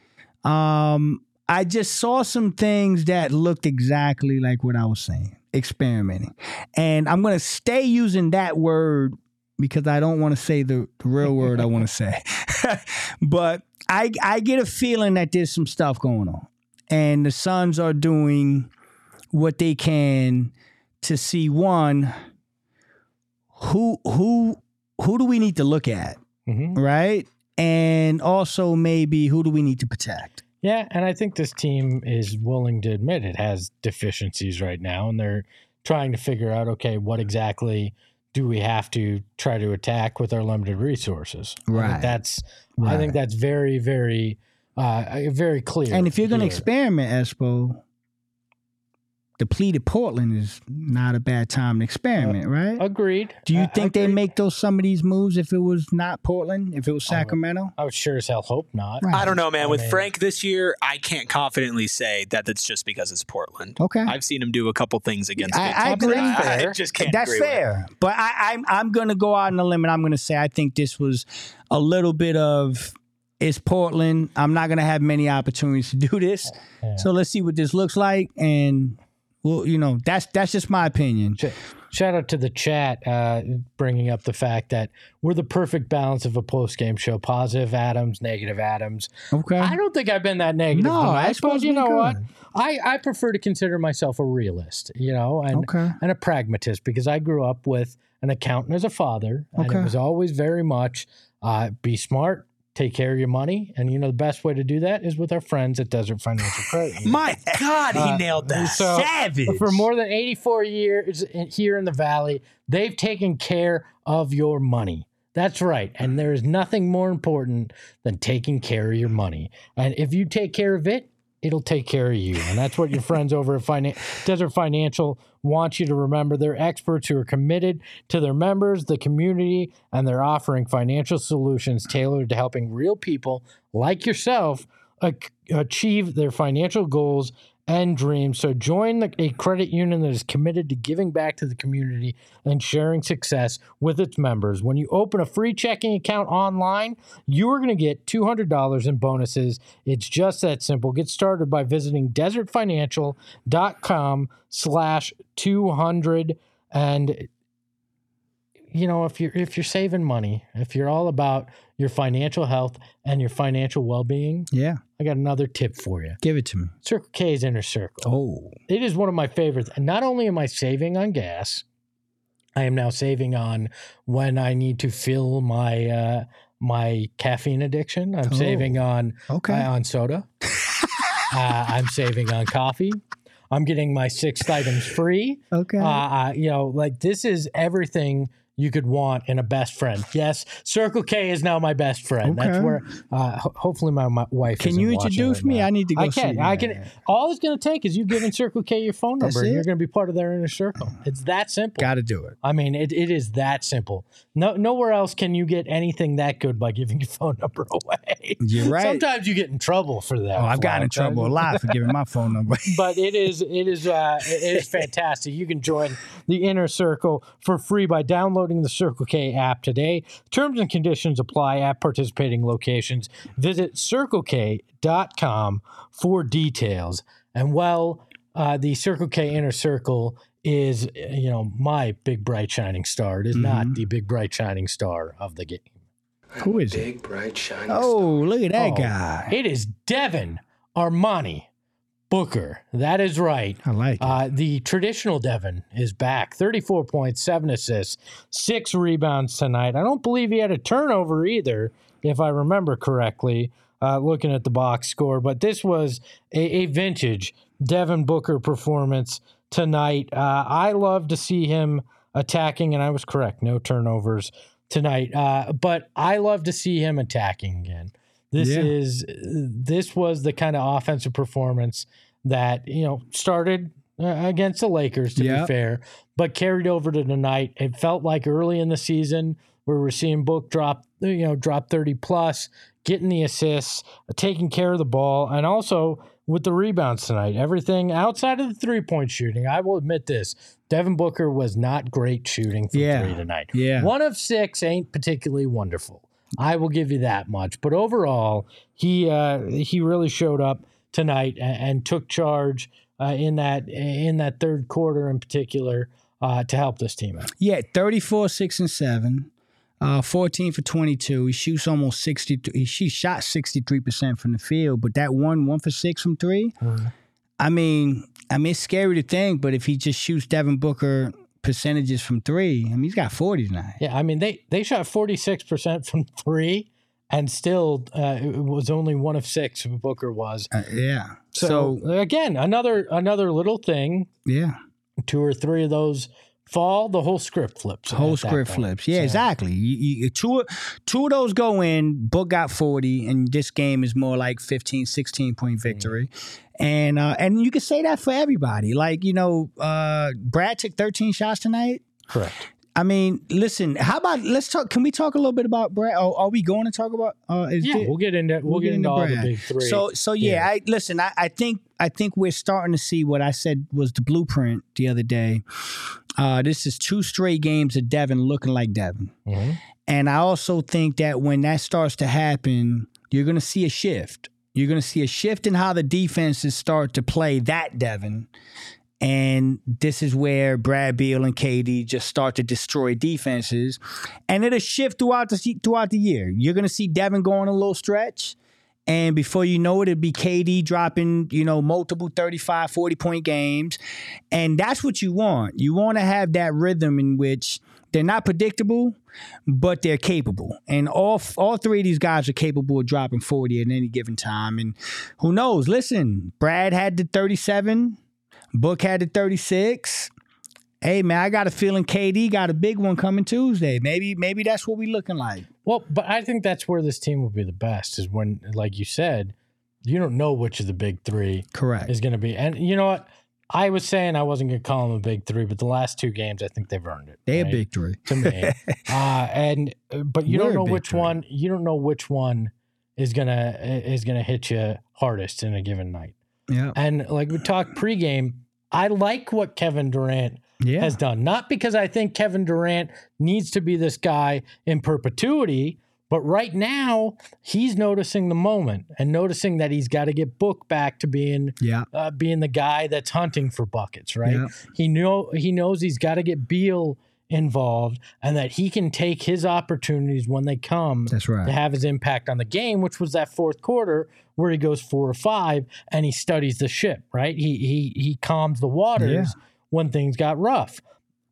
Um, I just saw some things that looked exactly like what I was saying, experimenting, and I'm going to stay using that word because I don't want to say the, the real word I want to say. but I I get a feeling that there's some stuff going on, and the Suns are doing what they can to see one who who who do we need to look at, Mhm. right? And also maybe who do we need to protect? Yeah, and I think this team is willing to admit it has deficiencies right now, and they're trying to figure out okay, what exactly do we have to try to attack with our limited resources? Right. that's I think that's very very uh, very clear. And if you're going to experiment, Espo, depleted Portland is not a bad time to experiment, uh, right? agreed. Do you I- think I they agree. make those some of these moves if it was not Portland, if it was Sacramento? I would sure as hell hope not. Right. I don't know, man. I With mean- Frank this year, I can't confidently say that that's just because it's Portland. Okay. I've seen him do a couple things against. I- I agree. that I, I just can't. That's agree with. fair. But I, I'm I'm gonna go out on a limb and I'm gonna say I think this was a little bit of it's Portland. I'm not gonna have many opportunities to do this. Yeah. So let's see what this looks like and well, you know, that's that's just my opinion. Shout out to the chat, uh, bringing up the fact that we're the perfect balance of a post game show: positive Adams, negative Adams. Okay. I don't think I've been that negative. No, I suppose you know what? I, I prefer to consider myself a realist, you know, and Okay. and a pragmatist because I grew up with an accountant as a father, and Okay. it was always very much uh, be smart, take care of your money, and you know the best way to do that is with our friends at Desert Financial Credit. My God, he Uh, nailed that. so- Savage. For more than 84 years in- here in the Valley, they've taken care of your money. That's right. And there is nothing more important than taking care of your money. And if you take care of it, it'll take care of you. And that's what your friends over at Finan- Desert Financial want you to remember. They're experts who are committed to their members, the community, and they're offering financial solutions tailored to helping real people like yourself ac- achieve their financial goals and dreams. So join the, a credit union that is committed to giving back to the community and sharing success with its members. When you open a free checking account online, you are going to get $200 in bonuses. It's just that simple. Get started by visiting desertfinancial.com slash 200 and you know if you're if you're saving money if you're all about your financial health and your financial well-being Yeah. i got another tip for you Give it to me. circle k's inner circle Oh. it is one of my favorites. And not only am I saving on gas, I am now saving on when I need to fill my uh, my caffeine addiction. I'm Oh, saving on Okay. uh, on soda. uh, I'm saving on coffee. I'm getting my sixth items free. okay. Uh, uh, you know, like this is everything you could want in a best friend. Yes, Circle K is now my best friend. That's where uh, ho- hopefully my, my wife. Can you introduce right me? now. I need to go I can. I can. All it's going to take is you giving Circle K your phone number, and you're going to be part of their inner circle. It's that simple. Got to do it. I mean, it, it is that simple. No, nowhere else can you get anything that good by giving your phone number away. You're right. Sometimes you get in trouble for that. Oh, I've gotten in trouble a lot for giving my phone number. but it is it is uh, it is fantastic. You can join the inner circle for free by downloading the Circle K app today. Terms and conditions apply at participating locations. Visit circlek.com for details. And well, uh, the Circle K inner circle is uh, you know my big bright shining star. It is not the big bright shining star of the game. Who is it? Big, bright, shiny. Oh, look at that Oh, guy. It is Devin Armani Booker. That is right. I like it. Uh, the traditional Devin is back. 34 points, seven assists, six rebounds tonight. I don't believe he had a turnover either, if I remember correctly, uh, looking at the box score. But this was a, a vintage Devin Booker performance tonight. Uh, I love to see him attacking, and I was correct. No turnovers tonight. Uh, but I love to see him attacking again. This Yeah. is this was the kind of offensive performance that you know started uh, against the Lakers to Yeah. be fair, but carried over to tonight. It felt like early in the season where we're seeing Book drop you know drop thirty plus, getting the assists, taking care of the ball, and also with the rebounds tonight. Everything outside of the three point shooting, I will admit this. Devin Booker was not great shooting from Yeah. three tonight. Yeah. One of six ain't particularly wonderful. I will give you that much. But overall, he uh, he really showed up tonight and, and took charge uh, in that in that third quarter in particular uh, to help this team out. Yeah, 34, 6, and 7. Uh, 14 for 22. He shoots almost 60. He she shot 63% from the field, but that one, one for six from 3 I mean, I mean, it's scary to think, but if he just shoots Devin Booker percentages from three, I mean, he's got 40 tonight. Yeah, I mean they they shot forty six percent from three, and still uh, it was only one of six. Booker was Uh, yeah. so, So, again another another little thing. yeah, Two or three of those fall, the whole script flips. whole script flips. Yeah, So- exactly. You, you, two, two of those go in. Book got 40, and this game is more like 15, 16 point victory. And uh, and you can say that for everybody. Like, you know, uh, Brad took 13 shots tonight. Correct. I mean, listen, how about let's talk can we talk a little bit about Brad? Are, are we going to talk about uh is Yeah, it- we'll get into we'll, get, into all the big three. So so yeah, Yeah. I listen, I, I think I think we're starting to see what I said was the blueprint the other day. Uh this is two straight games of Devin looking like Devin. Mhm. And I also think that when that starts to happen, you're gonna see a shift. You're gonna see a shift in how the defenses start to play that Devin. And this is where Brad Beal and KD just start to destroy defenses, and it'll shift throughout the throughout the year. You're gonna see Devin going a little stretch, and before you know it, it'll be KD dropping, you know, multiple 35, 40 point games. And that's what you want. You want to have that rhythm in which they're not predictable, but they're capable. And all all three of these guys are capable of dropping 40 at any given time. And who knows? Listen, Brad had the 37, Book had the 36. Hey man, I got a feeling KD got a big one coming Tuesday. Maybe maybe that's what we're looking like. Well, but I think that's where this team will be the best is when, like you said, you don't know which of the big three Correct. is going to be. And you know what? I was saying I wasn't going to call them a big three, but the last two games, I think they've earned it. They a right? big three. to me. uh, and but you We're don't know which three. one. You don't know which one is gonna is gonna hit you hardest in a given night. Yeah. And like we talked pregame, I like what Kevin Durant Yeah. has done. Not because I think Kevin Durant needs to be this guy in perpetuity, but right now he's noticing the moment and noticing that he's got to get booked back to being yeah. uh, being the guy that's hunting for buckets, right? Yeah. He know he knows he's got to get Beal involved and that he can take his opportunities when they come That's right. to have his impact on the game, which was that fourth quarter where he goes four or five and he studies the ship, right? He he he calms the waters when things got rough.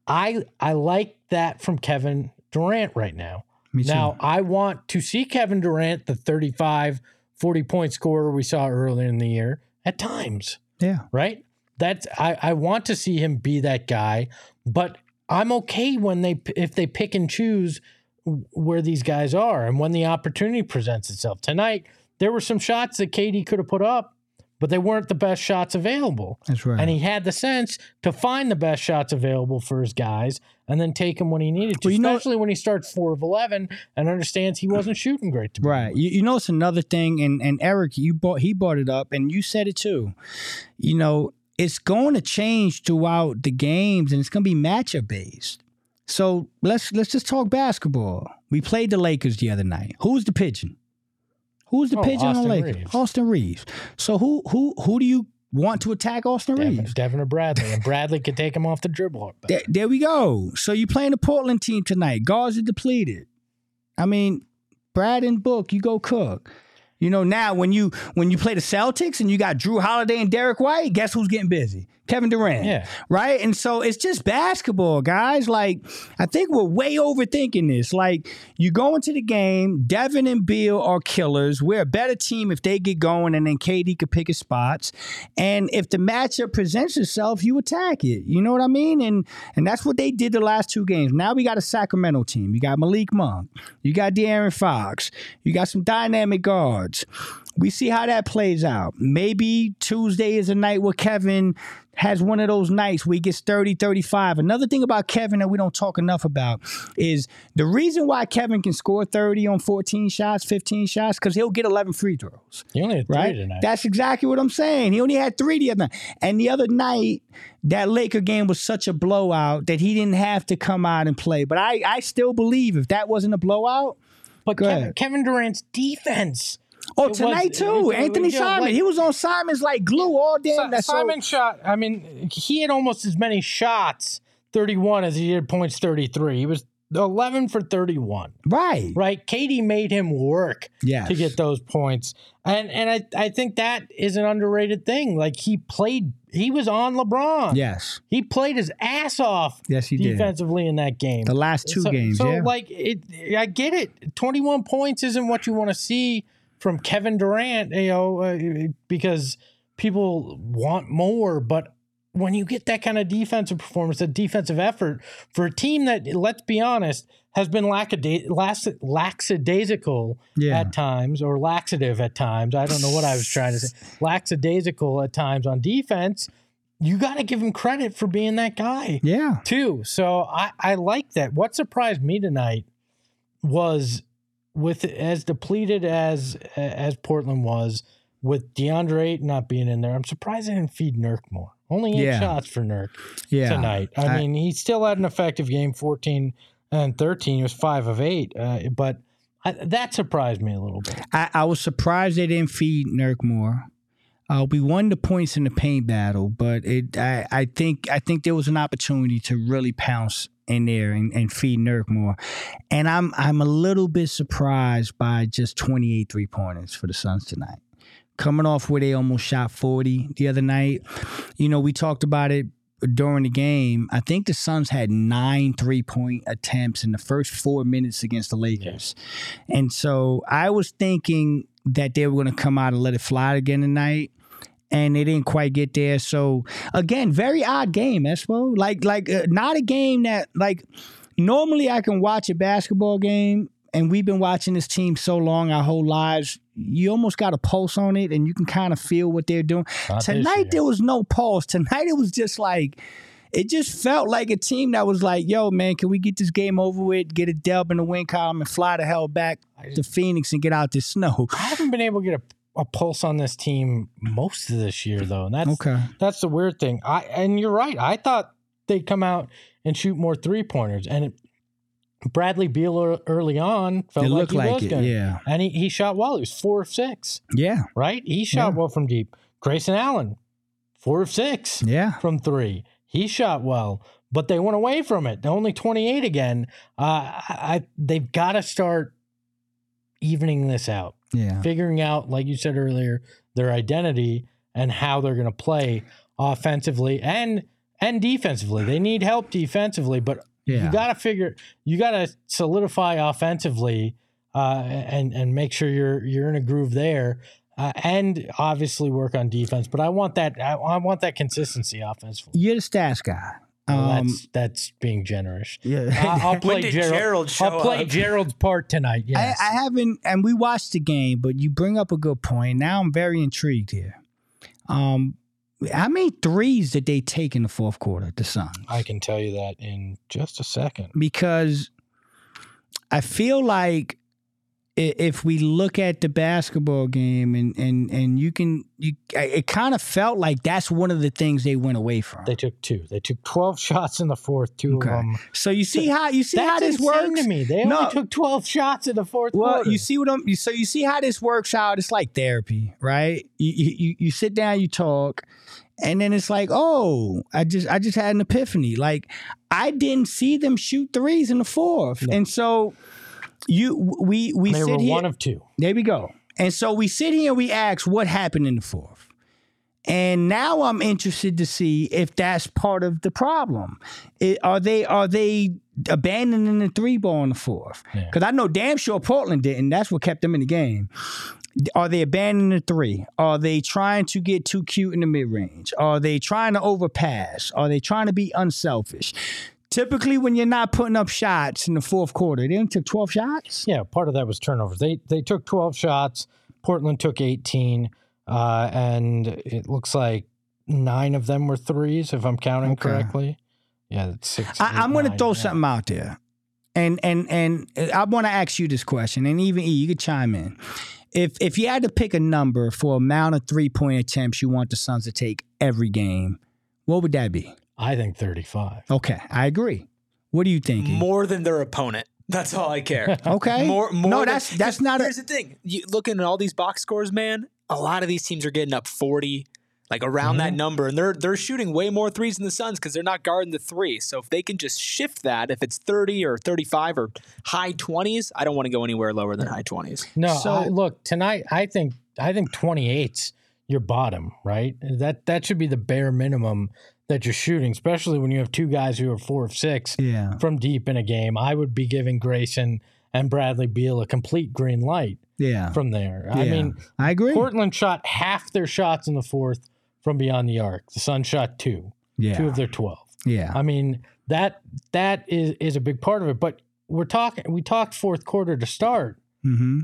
I I like that from Kevin Durant right now. Now, I want to see Kevin Durant, the 35, 40 point scorer we saw earlier in the year, at times, yeah. right? That's I, I want to see him be that guy, but I'm okay when they if they pick and choose where these guys are and when the opportunity presents itself. Tonight, there were some shots that KD could have put up, but they weren't the best shots available. That's right. And he had the sense to find the best shots available for his guys and then take them when he needed to, Well, you know- especially when he starts four of 11 and understands he wasn't shooting great to Right. You, you know, it's another thing, and and Eric, you brought he brought it up, and you said it too. You know, it's going to change throughout the games, and it's going to be matchup based. So let's let's just talk basketball. We played the Lakers the other night. Who's the pigeon? Who's the Oh, pigeon on the Lakers? Reaves. Austin Reaves. So who who who do you want to attack Austin Devin, Reaves? Devin or Bradley, and Bradley could take him off the dribble. But There, there we go. So you playing the Portland team tonight. Guards are depleted. I mean, Brad and Book, you go cook. You know, now when you when you play the Celtics and you got Jrue Holiday and Derrick White, guess who's getting busy? Kevin Durant. Yeah. Right? And so it's just basketball, guys. Like, I think we're way overthinking this. Like, you go into the game, Devin and Beal are killers. We're a better team if they get going, and then KD could pick his spots. And if the matchup presents itself, you attack it. You know what I mean? And and that's what they did the last two games. Now we got a Sacramento team. You got Malik Monk. You got De'Aaron Fox. You got some dynamic guards. We see how that plays out. Maybe Tuesday is a night where Kevin has one of those nights where he gets 30, 35. Another thing about Kevin that we don't talk enough about is the reason why Kevin can score 30 on 14 shots, 15 shots, because he'll get 11 free throws he only had three right? tonight. That's exactly what I'm saying. He only had three the other night. And the other night, that Laker game was such a blowout that he didn't have to come out and play. But I, I still believe if that wasn't a blowout, but Kevin. Kevin Durant's defense. Oh, It was- tonight too, Anthony yeah, Simon, like- he was on Simons like glue all day. Si- That's so- Simon shot. I mean, he had almost as many shots, 31, as he did points, 33. He was 11 for 31. right. Right? KD made him work Yes. to get those points. And and I, I think that is an underrated thing. Like he played he was on LeBron. Yes. He played his ass off Yes, he did. defensively in that game. The last two so, games, So yeah. like it I get it. 21 points isn't what you want to see from Kevin Durant, you know, uh, because people want more, but when you get that kind of defensive performance, a defensive effort for a team that, let's be honest, has been lackada- lax- lackadaisical Yeah. at times or laxative at times. I don't know what I was trying to say. Lackadaisical at times on defense. You got to give him credit for being that guy yeah. too. So I, I like that. What surprised me tonight was with as depleted as as Portland was, with DeAndre Ayton not being in there. I'm surprised they didn't feed Nurk more. Only eight Yeah. shots for Nurk Yeah. tonight. I, I- mean, he still had an effective game, 14 and 13. He was five of eight, uh, but I, that surprised me a little bit. I, I was surprised they didn't feed Nurk more. Uh, we won the points in the paint battle, but it I, I think I think there was an opportunity to really pounce in there and, and feed Nurk more. And I'm I'm a little bit surprised by just 28 three pointers for the Suns tonight. Coming off where they almost shot 40 the other night. You know, we talked about it during the game. I think the Suns had nine three point attempts in the first four minutes against the Lakers. And so I was thinking that they were going to come out and let it fly again tonight. And they didn't quite get there. So again, very odd game, Espo. Like, like uh, not a game that like normally I can watch a basketball game, and we've been watching this team so long, our whole lives. you almost got a pulse on it, and you can kind of feel what they're doing. Not Tonight there was no pulse. Tonight it was just like. It just felt like a team that was like, "Yo, man, can we get this game over with? Get a dub in the win column and fly the hell back to Phoenix and get out this snow." I haven't been able to get a, a pulse on this team most of this year, though. And that's Okay. that's the weird thing. I and you're right. I thought they'd come out and shoot more three pointers, and it, Bradley Beal early on felt It like he like was it, gonna. yeah. and he, he shot well. He was four of six, Yeah, right? He shot Yeah. well from deep. Grayson Allen, four of six yeah. from three. He shot well, but they went away from it. They're only 28 again. Uh, I, I they've got to start evening this out, Yeah. figuring out, like you said earlier, their identity and how they're going to play offensively and and defensively. They need help defensively, but Yeah. you got to figure you got to solidify offensively uh, and and make sure you're you're in a groove there. Uh, and obviously work on defense, but I want that. I, I want that consistency offensively. You're the stats guy. Well, Um, that's that's being generous. yeah. I- I'll play Gerald. Gerald show I'll play up? Gerald's part tonight. I, Yes. I haven't, and we watched the game, but you bring up a good point. Now I'm very intrigued here. Um, how many threes did they take in the fourth quarter? The Suns, I can tell you that in just a second. because I feel like i- if we look at the basketball game and and and you can you it kind of felt like that's one of the things they went away from. They took two. They took twelve shots in the fourth. Two Okay. of them. so you see how you see how this works to me. They No. only took twelve shots in the fourth Well, quarter. you see what I'm. So you see how this works out. It's like therapy, right? You, you you you sit down, you talk, and then it's like, oh, I just I just had an epiphany. Like I didn't see them shoot threes in the fourth, and so you we we they sit were here. one of two. there we go. And so we sit here and we ask what happened in the fourth. And now I'm interested to see if that's part of the problem. It- are they are they abandoning the three ball in the fourth? Yeah. Because I know damn sure Portland didn't. That's what kept them in the game. Are they abandoning the three? Are they trying to get too cute in the mid range? Are they trying to overpass? Are they trying to be unselfish? Typically, when you're not putting up shots in the fourth quarter, they only took 12 shots. Yeah, part of that was turnovers. They they took twelve shots. Portland took eighteen, uh, and it looks like nine of them were threes, if I'm counting Okay. correctly. Yeah, that's six. I, I'm going to throw yeah. something out there, and and and I want to ask you this question, and even E, you could chime in. If if you had to pick a number for amount of three point attempts you want the Suns to take every game, what would that be? I think thirty-five. Okay, I agree. What do you think? E? More than their opponent. That's all I care. Okay, More, more. no, than- that's that's not. A, Here's the thing. You looking at all these box scores, man. A lot of these teams are getting up 40, like around that mm-hmm. number, and they're they're shooting way more threes than the Suns because they're not guarding the three. So if they can just shift that, if it's 30 or 35 or high 20s, I don't want to go anywhere lower than high 20s. No, So- I, look tonight. I think I think 28's your bottom, right? That that should be the bare minimum that you're shooting, especially when you have two guys who are four of six yeah, from deep in a game. I would be giving Grayson and Bradley Beal a complete green light yeah. from there. I mean, I agree. Portland shot half their shots in the fourth from beyond the arc. The Sun shot two, two of their twelve. yeah. I mean that that is is a big part of it. But we're talking. We talked fourth quarter to start. Mm-hmm.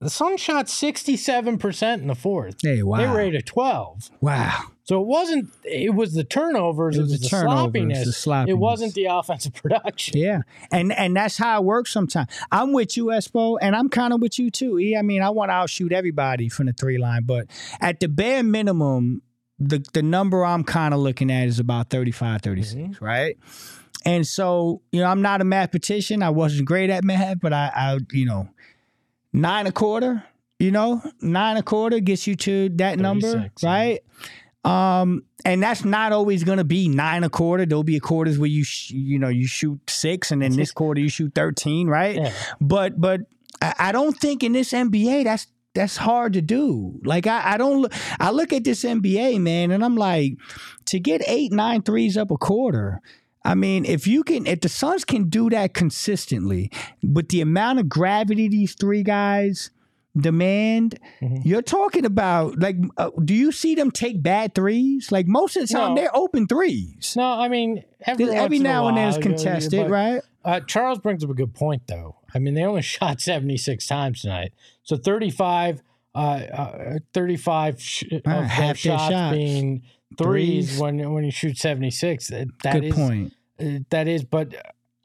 The Sun shot 67% in the fourth. Hey, wow, They were 8 of 12. wow. So it wasn't, it was the turnovers, It it was was, the the, turnovers, sloppiness. the sloppiness. It wasn't the offensive production. Yeah, and and that's how it works sometimes. I'm with you, Espo, and I'm kind of with you too. E. I mean, I want to outshoot everybody from the three line, but at the bare minimum, the the number I'm kind of looking at is about 35, 36, mm-hmm. right? And so, you know, I'm not a mathematician. I wasn't great at math, but I, I you know, nine a quarter. You know, nine a quarter gets you to that number, 36, yeah. Um, and that's not always going to be nine a quarter. There'll be quarters where you sh- you know you shoot six, and then this quarter you shoot thirteen, right? Yeah. But but I, I don't think in this NBA that's that's hard to do. Like I, I don't I look at this NBA man, and I'm like to get eight nine threes up a quarter. I mean, if you can, if the Suns can do that consistently, with the amount of gravity these three guys demand, Mhm. you're talking about like, uh, do you see them take bad threes? Like most of the time, No. they're open threes. No, I mean, every, Every, now and then it's you know, contested, but, right? Uh, Charles brings up a good point, though. I mean, they only shot 76 times tonight. So 35 uh, uh, 35 sh- of their half their shots, shots. being threes, Threes. when when you shoot 76. That that Good is- point. uh, that is, but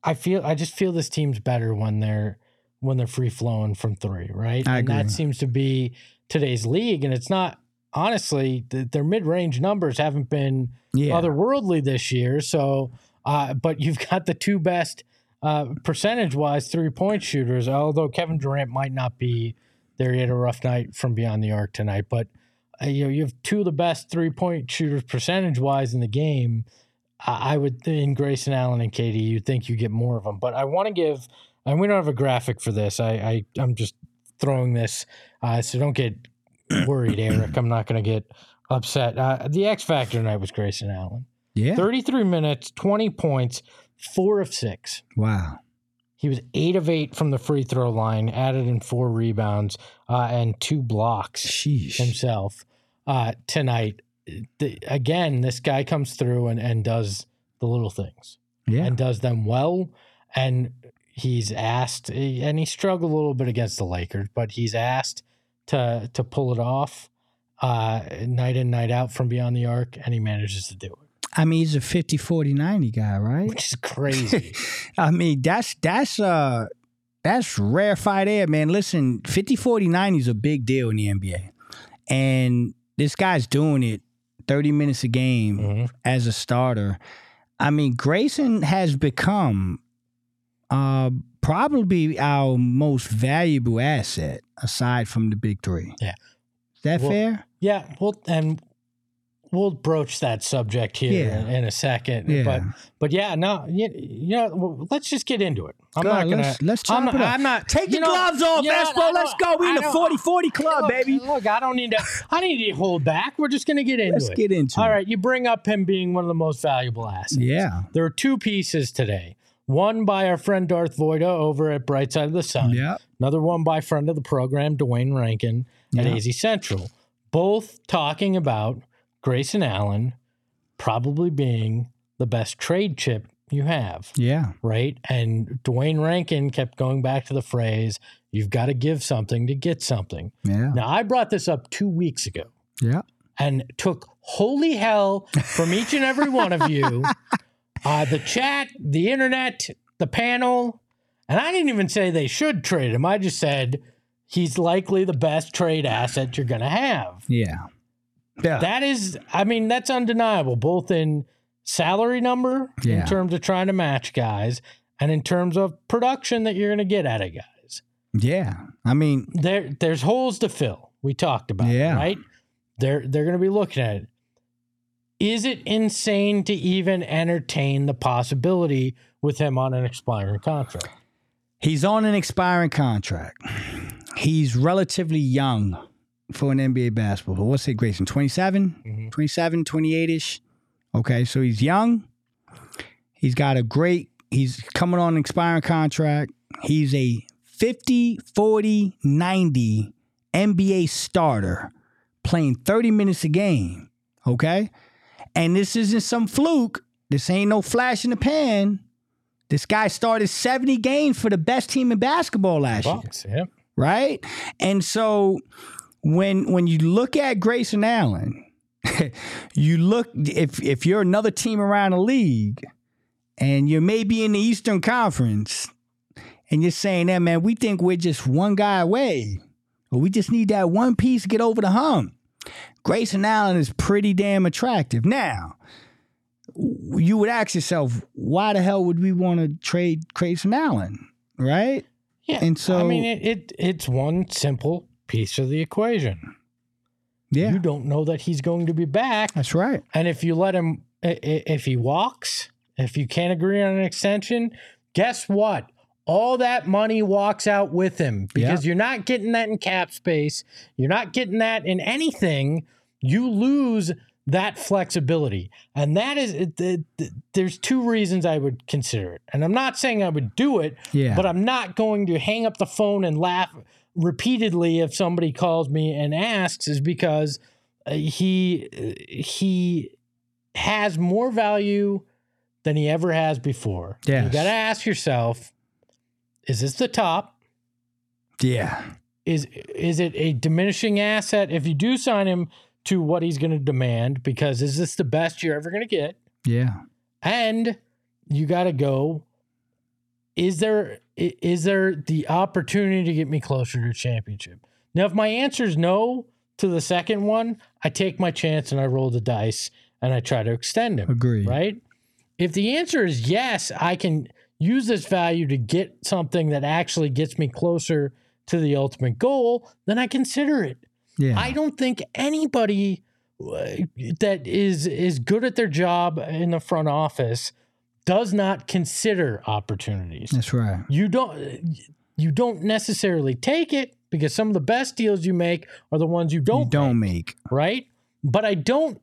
I feel I just feel this team's better when they're when they're free flowing from three, right? I and that seems to be today's league, and it's not honestly th- their mid range numbers haven't been Yeah. otherworldly this year. So, uh, but you've got the two best uh, percentage wise three point shooters. Although Kevin Durant might not be there, he had a rough night from beyond the arc tonight. But uh, you know you have two of the best three point shooters percentage wise in the game. I would in Grayson Allen and KD, you'd think you get more of them. But I want to give, and we don't have a graphic for this. I, I I'm just throwing this, uh, so don't get worried, Eric. I'm not going to get upset. Uh, the X factor tonight was Grayson Allen. yeah. 33 minutes, 20 points, four of six. Wow. He was eight of eight from the free throw line, added in four rebounds uh, and two blocks Sheesh. himself uh, tonight. The, again, this guy comes through and, and does the little things Yeah. and does them well. And he's asked, and he struggled a little bit against the Lakers, but he's asked to to pull it off uh, night in, night out from beyond the arc, and he manages to do it, I mean, he's a 50, 40, 90 guy, right? which is crazy. I mean, that's that's uh that's rarefied air, man. Listen, 50, 40, 90 is a big deal in the NBA. And this guy's doing it 30 minutes a game Mhm. as a starter. I mean, Grayson has become uh probably our most valuable asset aside from the big three. Yeah. Is that Well, fair? Yeah, well, and we'll broach that subject here Yeah. in, in a second. Yeah. But but yeah, no, you, you know, well, let's just get into it. I'm Go not gonna. let's- let's I'm, chop it up. I'm not. Take the know- gloves off, know, Let's go. We in the don't- 40 40 club, look, baby. Look, I don't need to. I need to hold back. We're just gonna get into Let's it. get into All it. right, you bring up him being one of the most valuable assets. Yeah. There are two pieces today. One by our friend Darth Voida over at Bright Side of the Sun. Yeah. Another one by friend of the program, Duane Rankin at Yeah. AZ Central. Both talking about Grayson Allen probably being the best trade chip you have, Yeah. right? And Duane Rankin kept going back to the phrase, you've got to give something to get something. Yeah. Now, I brought this up two weeks ago Yeah. and took holy hell from each and every one of you uh, the chat, the internet, the panel. And I didn't even say they should trade him. I just said he's likely the best trade asset you're going to have. Yeah. Yeah. That is, I mean, that's undeniable, both in salary number, Yeah. in terms of trying to match guys, and in terms of production that you're going to get out of guys. yeah. I mean, There, there's holes to fill. We talked about, it, Yeah. right? They're they're going to be looking at it. Is it insane to even entertain the possibility with him on an expiring contract? he's on an expiring contract. He's relatively young for an NBA basketball. What's it, Grayson? 27? Mhm. 27, 28 ish. Okay, so he's young. He's got a great, he's coming on an expiring contract. He's a 50, 40, 90 NBA starter playing 30 minutes a game. Okay? And this isn't some fluke. This ain't no flash in the pan. This guy started 70 games for the best team in basketball last year yeah. right? And so when when you look at Grayson Allen, you look if if you're another team around the league and you're maybe in the Eastern Conference and you're saying, "That man, we think we're just one guy away, or we just need that one piece to get over the hump." Grayson Allen is pretty damn attractive. Now, you would ask yourself, why the hell would we want to trade Grayson Allen, right? Yeah. And so- I mean, it, it it's one simple piece of the equation. Yeah, You don't know that he's going to be back. that's right. And if you let him, if he walks, if you can't agree on an extension, guess what? All that money walks out with him because you're not getting that in cap space. You're not getting that in anything. You lose that flexibility. And that is, it- it- it- there's two reasons I would consider it. And I'm not saying I would do it, Yeah. but I'm not going to hang up the phone and laugh repeatedly if somebody calls me and asks, is because uh, he he has more value than he ever has before. You got to ask yourself, is this the top? Yeah. is is it a diminishing asset if you do sign him to what he's going to demand? Because is this the best you're ever going to get? Yeah. And you got to go. Is there is there the opportunity to get me closer to a championship? Now, if my answer is no to the second one, I take my chance and I roll the dice and I try to extend him. Agree. Right? If the answer is yes, I can use this value to get something that actually gets me closer to the ultimate goal, then I consider it. Yeah. I don't think anybody uh, that is is good at their job in the front office does not consider opportunities. That's right. You don't you don't necessarily take it because some of the best deals you make are the ones you don't, you don't make. make, right? But I don't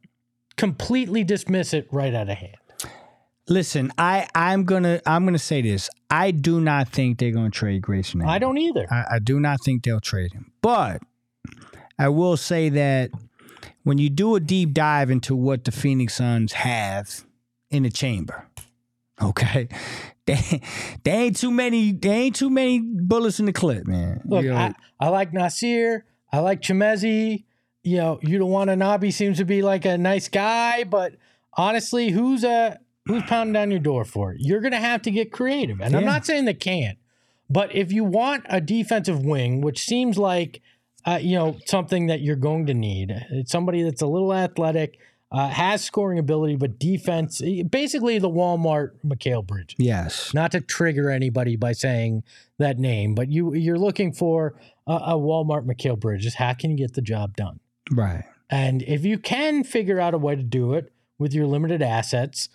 completely dismiss it right out of hand. Listen, I I'm gonna I'm gonna say this. I do not think they're gonna trade Grayson. I don't either. I, I do not think they'll trade him. But I will say that when you do a deep dive into what the Phoenix Suns have in the chamber, okay, they, they ain't too many. They ain't too many bullets in the clip, man. Look, You know, I, I like Nassir. I like Chimezie. You know, Yuta Watanabe seems to be like a nice guy, but honestly, who's uh who's pounding down your door for it? You're gonna have to get creative. And I'm not saying they can't, but if you want a defensive wing, which seems like uh, you know something that you're going to need, it's somebody that's a little athletic, uh, has scoring ability, but defense, basically the Walmart Mikal Bridges yes, not to trigger anybody by saying that name, but you you're looking for a, a Walmart Mikal Bridges. How can you get the job done? right. And if you can figure out a way to do it with your limited assets,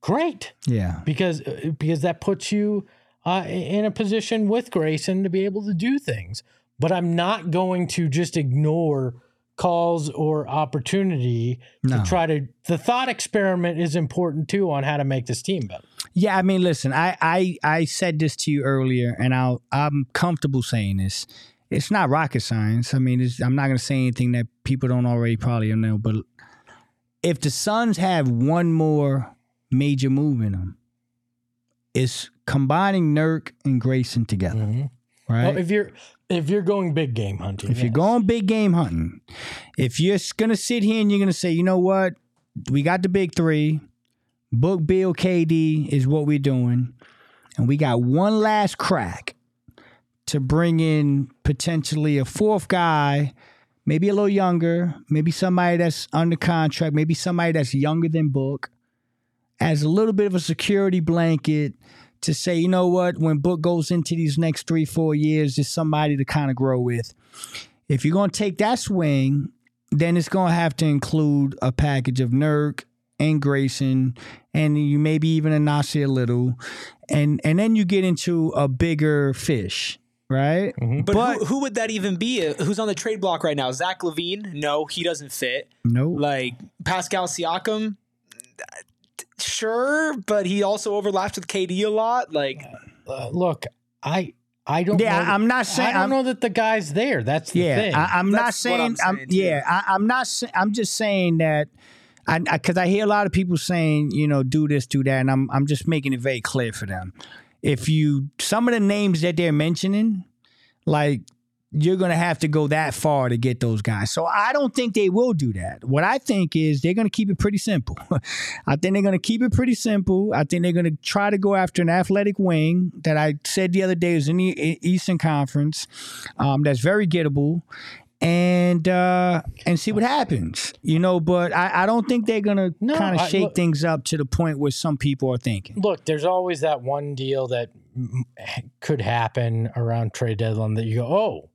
great, Yeah, because uh, because that puts you uh, in a position with Grayson to be able to do things. But I'm not going to just ignore calls or opportunity No. to try to. The thought experiment is important too on how to make this team better. yeah. I mean, listen, I I I said this to you earlier, and I'll I'm comfortable saying this. It's not rocket science. I mean, it's, I'm not going to say anything that people don't already probably know. But if the Suns have one more major move in them, it's combining Nurk and Grayson together, Mhm. right? Well, if you're if you're going big game hunting, If you're going big game hunting, if you're gonna sit here and you're gonna say, you know what, we got the big three, book Beal KD is what we're doing, and we got one last crack to bring in potentially a fourth guy, maybe a little younger, maybe somebody that's under contract, maybe somebody that's younger than Book, as a little bit of a security blanket to say, you know what, when Book goes into these next three, four years, there's somebody to kind of grow with. If you're going to take that swing, then it's going to have to include a package of Nurk and Grayson, and you maybe even a Nassir Little, and and then you get into a bigger fish, right? But, But- who, who would that even be? Uh, who's on the trade block right now? Zach LaVine? No, he doesn't fit. No, Like Pascal Siakam? Sure, but he also overlaps with KD a lot. Like, Uh, look, I I don't. Yeah, know that- I'm not saying- I don't I'm- know that the guy's there. That's the yeah, thing. I, I'm not That's what saying. I'm I'm, yeah, I, I'm not. sa- I'm just saying that. I because I, hear a lot of people saying, you know, do this, do that, and I'm I'm just making it very clear for them. If you some of the names that they're mentioning, like you're gonna have to go that far to get those guys. So I don't think they will do that. What I think is they're gonna keep it pretty simple. I think they're gonna keep it pretty simple. I think they're gonna try to go after an athletic wing that I said the other day was in the Eastern Conference. Um, that's very gettable. And uh, and see what happens, you know. But I, I don't think they're gonna No, kind of shake look- things up to the point where some people are thinking. Look, there's always that one deal that could happen around trade deadline that you go, oh,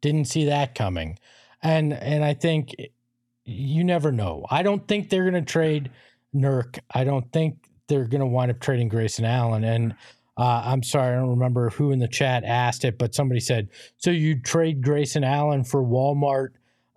didn't see that coming, and and I think you never know. I don't think they're going to trade Nurk. I don't think they're going to wind up trading Grayson Allen. And uh, I'm sorry, I don't remember who in the chat asked it, but somebody said, so you trade Grayson Allen for Walmart,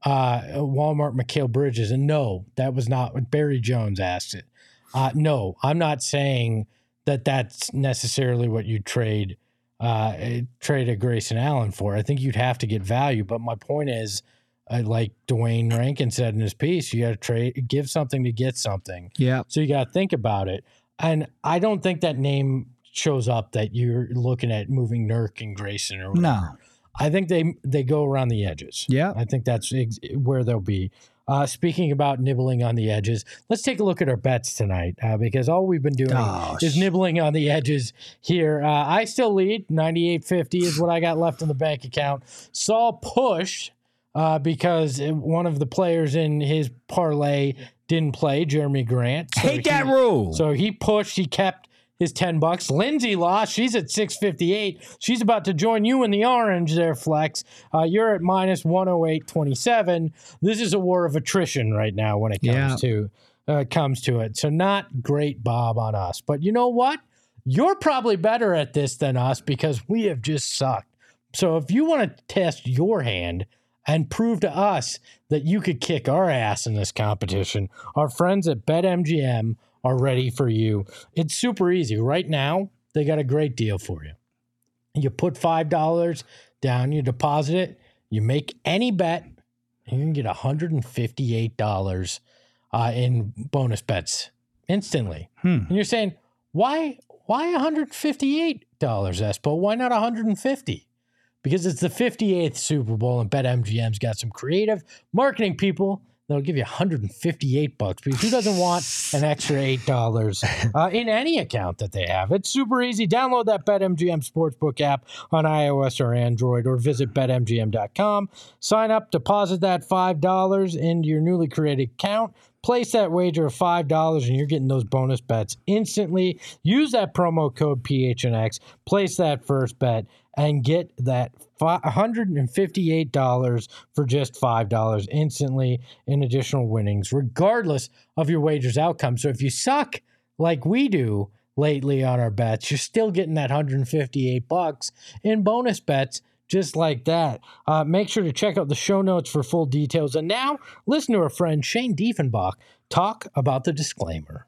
uh, Walmart Mikal Bridges. And no, that was not Barry Jones asked it. Uh, no, I'm not saying that that's necessarily what you trade uh, eh, trade a Grayson Allen for. I think you'd have to get value. But my point is, uh, like Duane Rankin said in his piece, you got to trade, give something to get something. Yeah, So you got to think about it. And I don't think that name shows up that you're looking at moving Nurk and Grayson or whatever. no, I think they they go around the edges. Yeah. I think that's ex- where they'll be. Uh, speaking about nibbling on the edges, let's take a look at our bets tonight uh, because all we've been doing Oh, is nibbling on the edges here. Uh, I still lead. 98.50 is what I got left in the bank account. Saul pushed uh, because one of the players in his parlay didn't play, Jerami Grant. So Hate that rule. so he pushed, he kept his 10 bucks. Lindsay lost. She's at 658. She's about to join you in the orange there, Flex. Uh, you're at minus 108.27. This is a war of attrition right now when it comes Yeah. to uh, comes to it. So not great Bob on us. But you know what? You're probably better at this than us because we have just sucked. So if you want to test your hand and prove to us that you could kick our ass in this competition, our friends at BetMGM are ready for you. It's super easy. Right now, they got a great deal for you. You put $5 down, you deposit it, you make any bet, and you can get $158 uh, in bonus bets instantly. Hmm. And you're saying, why why $158, Espo? Why not 150 Because it's the 58th Super Bowl and BetMGM's got some creative marketing people that'll give you 158 bucks because who doesn't want an extra $8 uh, in any account that they have? It's super easy. Download that BetMGM Sportsbook app on iOS or Android or visit betmgm.com. Sign up, deposit that $5 into your newly created account. Place that wager of $5 and you're getting those bonus bets instantly. Use that promo code PHNX, place that first bet, and get that fi- $158 for just $5 instantly in additional winnings, regardless of your wager's outcome. So if you suck like we do lately on our bets, you're still getting that 158 bucks in bonus bets just like that. Uh, make sure to check out the show notes for full details. And now, listen to our friend Shane Diefenbach talk about the disclaimer.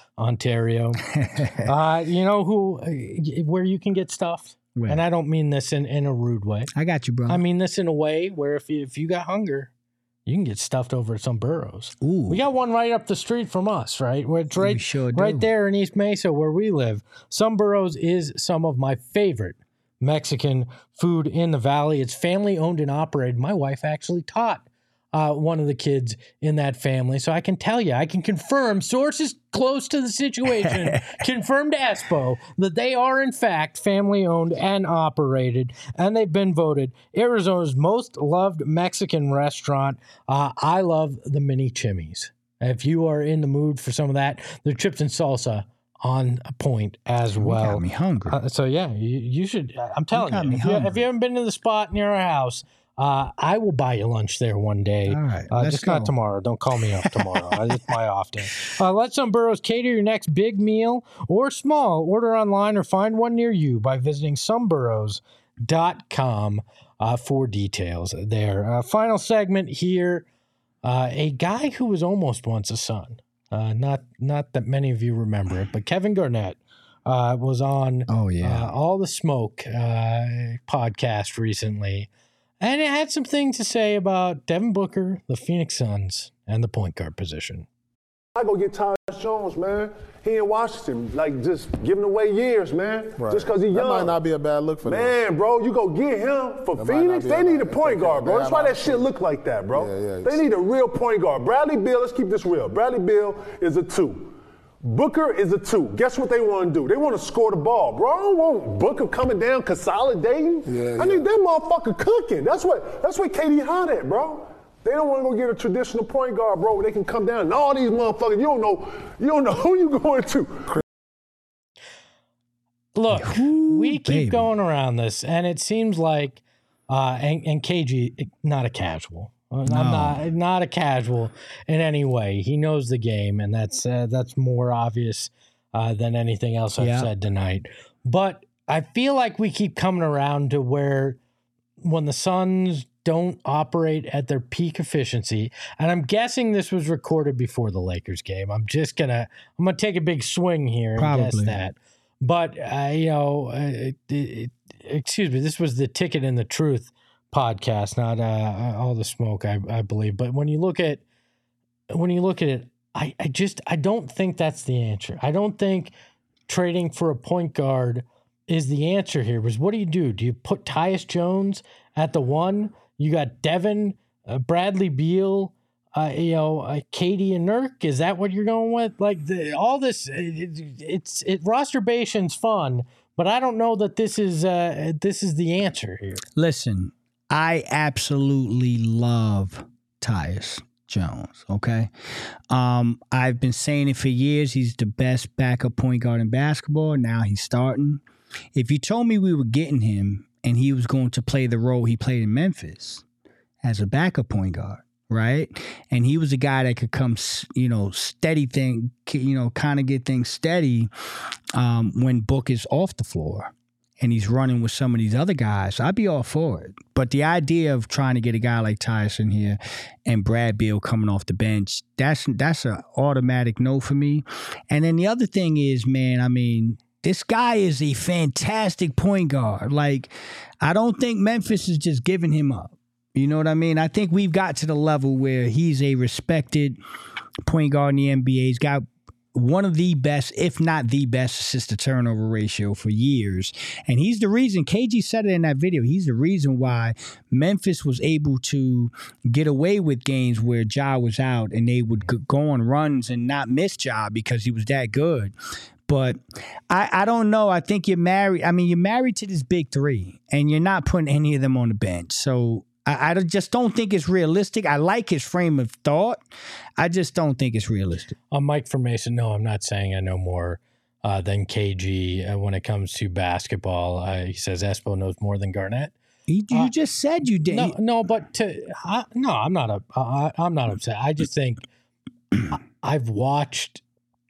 Ontario. uh, you know who, uh, where you can get stuffed? Where? And I don't mean this in, in a rude way. I got you, bro. I mean this in a way where if you, if you got hunger, you can get stuffed over at Someburros. Ooh. We got one right up the street from us, right? Where it's right, sure right there in East Mesa where we live. Someburros is some of my favorite Mexican food in the valley. It's family owned and operated. My wife actually taught uh, one of the kids in that family, so I can tell you, I can confirm sources close to the situation confirmed Espo that they are in fact family owned and operated, and they've been voted Arizona's most loved Mexican restaurant. Uh, I love the mini chimneys. If you are in the mood for some of that, their chips and salsa on a point as well. You got me hungry. Uh, so yeah, you, you should. I'm telling you, me if you, if you haven't been to the spot near our house, uh, I will buy you lunch there one day. All right, uh, just go. not tomorrow. Don't call me up tomorrow. It's my off day. Uh, let Someburros cater your next big meal or small. Order online or find one near you by visiting someburros.com uh, for details. There. Uh, final segment here. Uh, a guy who was almost once a son. Uh, not not that many of you remember it, but Kevin Garnett uh, was on oh yeah. uh, All the Smoke uh, podcast recently, and it had some things to say about Devin Booker, the Phoenix Suns, and the point guard position. I go get Tyus Jones, man. He in Washington, like just giving away years, man. Right. Just because he young. That might not be a bad look for them. Man, bro, you go get him for That Phoenix. They a need a point guard, bro. That's why that shit look like that, bro. Yeah, yeah. They need a real point guard. Bradley Beal, let's keep this real. Bradley Beal is a two. Booker is a two. Guess what they want to do? They want to score the ball, bro. I don't want Booker coming down consolidating. Yeah, I yeah. need that motherfucker cooking. That's what. That's what KD hot at, bro. They don't want to go get a traditional point guard, bro. Where they can come down and all these motherfuckers. You don't know. You don't know who you going to. Look, Ooh, we keep baby. going around this, and it seems like, uh, and, and KG, not a casual. No. I'm not not a casual in any way. He knows the game, and that's uh, that's more obvious uh, than anything else I've Yeah. said tonight. But I feel like we keep coming around to where when the Suns don't operate at their peak efficiency, and I'm guessing this was recorded before the Lakers game. I'm just gonna I'm gonna take a big swing here and guess that. But uh, you know, uh, it, it, excuse me, this was the Ticket and the Truth podcast, not uh, all the smoke, I, I believe. But when you look at when you look at it, I, I just I don't think that's the answer. I don't think trading for a point guard is the answer here. Because what do you do? Do you put Tyus Jones at the one? You got Devin, uh, Bradley Beal, uh, you know, uh, KD and Nurk. Is that what you're going with? Like the, all this, it, it- it's it fun, but I don't know that this is uh, this is the answer here. Listen, I absolutely love Tyus Jones. Okay. Um, I've been saying it for years. He's the best backup point guard in basketball. Now he's starting. If you told me we were getting him and he was going to play the role he played in Memphis as a backup point guard, right? And he was a guy that could come, you know, steady thing, you know, kind of get things steady um, when Book is off the floor and he's running with some of these other guys, I'd be all for it. But the idea of trying to get a guy like Tyson here and Brad Beal coming off the bench, that's that's an automatic no for me. And then the other thing is, man, I mean, this guy is a fantastic point guard. Like, I don't think Memphis is just giving him up. You know what I mean? I think we've got to the level where he's a respected point guard in the NBA. He's got one of the best, if not the best, assist to turnover ratio for years. And he's the reason, KG said it in that video, he's the reason why Memphis was able to get away with games where Ja was out and they would go on runs and not miss Ja because he was that good. But I, I don't know. I think you're married. I mean, you're married to this big three, and you're not putting any of them on the bench. So I, I just don't think it's realistic. I like his frame of thought. I just don't think it's realistic. Uh, Mike from Mason. No, I'm not saying I know more uh, than KG uh, when it comes to basketball. Uh, he says Espo knows more than Garnett. You, you just said you did. No, no, but to I, no, I'm not a I, I'm not upset. I just think I've watched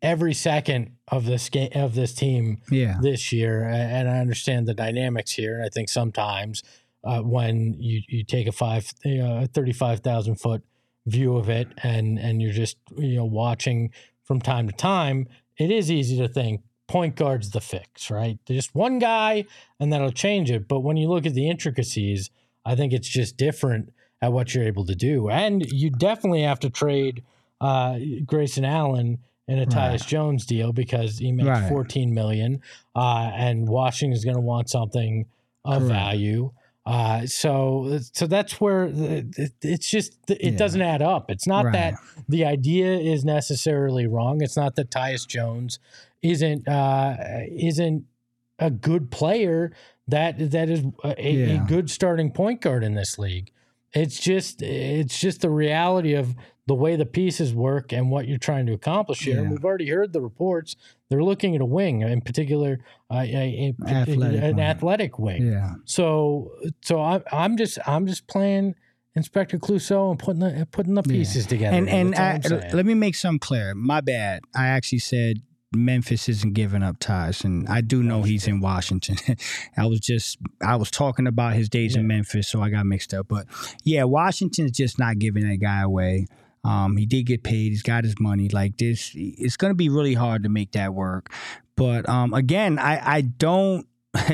every second of this game of this team yeah. this year, and I understand the dynamics here. And I think sometimes uh, when you, you take a five, you know, a thirty-five thousand foot view of it, and and you're just you know watching from time to time, it is easy to think point guard's the fix, right? Just one guy, and that'll change it. But when you look at the intricacies, I think it's just different at what you're able to do, and you definitely have to trade uh, Grayson Allen in a Right. Tyus Jones deal because he makes Right. 14 million, uh, and Washington's going to want something of Correct. value. Uh, so, so that's where it, it's just it Yeah. doesn't add up. It's not Right. that the idea is necessarily wrong. It's not that Tyus Jones isn't uh, isn't a good player that that is a, a- a good starting point guard in this league. It's just it's just the reality of the way the pieces work and what you're trying to accomplish here. Yeah. we've already heard the reports; they're looking at a wing, in particular, uh, a, a- Athletic an wing. athletic wing. Yeah. So, so I'm I'm just I'm just playing Inspector Clouseau and putting the putting the Yeah. pieces together. And and I, let me make something clear. My bad. I actually said Memphis isn't giving up Tyus, and I do know he's in Washington. I was just I was talking about his days in Memphis, so I got mixed up. But yeah, Washington's just not giving that guy away. Um, he did get paid. He's got his money. Like this, it's going to be really hard to make that work. But um, again, I I don't.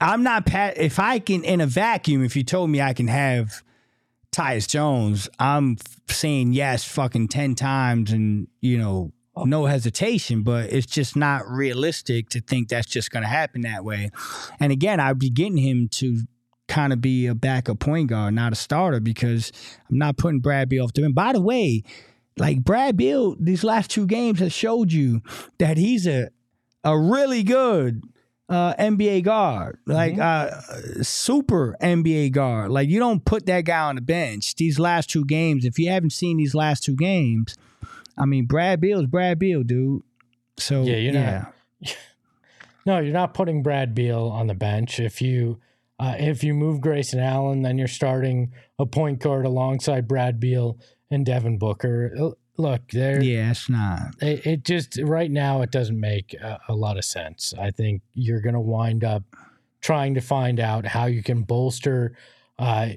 I'm not pat. If I can in a vacuum, if you told me I can have Tyus Jones, I'm saying yes fucking 10 times and, you know, no hesitation, but it's just not realistic to think that's just going to happen that way. And again, I'd be getting him to kind of be a backup point guard, not a starter, because I'm not putting Brad Beal off the bench. By the way, like Brad Beal, these last two games has showed you that he's a a really good uh, NBA guard, like uh, super NBA guard. Like you don't put that guy on the bench. These last two games, if you haven't seen these last two games, I mean, Brad Beal is Brad Beal, dude. So Yeah, you're not- No, you're not putting Brad Beal on the bench. If you uh, if you move Grayson Allen, then you're starting a point guard alongside Brad Beal and Devin Booker. Uh, Look, there. yeah, it's not. It, it just right now it doesn't make a, a lot of sense. I think you're going to wind up trying to find out how you can bolster uh,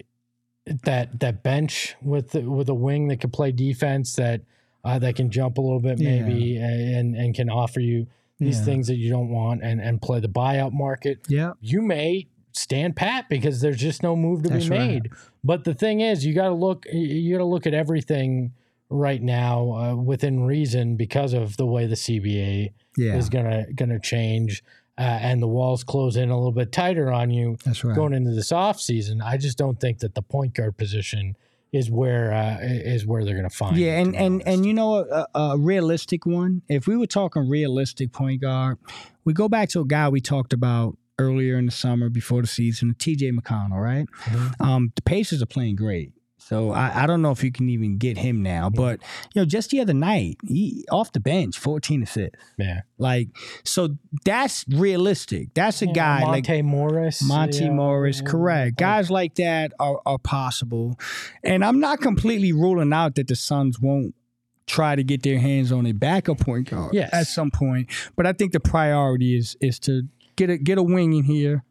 that that bench with with a wing that can play defense that uh, that can jump a little bit maybe and and can offer you these Yeah. things that you don't want and and play the buyout market. Yeah. You may stand pat because there's just no move to That's be right. made. But the thing is, you got to look. You got to look at everything right now uh, within reason because of the way the CBA Yeah. is gonna gonna change. Uh, and the walls close in a little bit tighter on you That's right. going into this off season. I just don't think that the point guard position is where uh, is where they're going to find. Yeah, it, and and and you know a a realistic one. If we were talking realistic point guard, we go back to a guy we talked about earlier in the summer before the season, T.J. McConnell. Right? Mm-hmm. Um, the Pacers are playing great, so I, I don't know if you can even get him now. But you know, just the other night, he off the bench, fourteen assists. yeah, Like, so that's realistic. That's a Yeah, guy like Monte Morris, Monty you know, Morris, yeah, correct. Guys like that are, are possible. And I'm not completely ruling out that the Suns won't try to get their hands on a backup point guard Yes. at some point. But I think the priority is is to get a get a wing in here.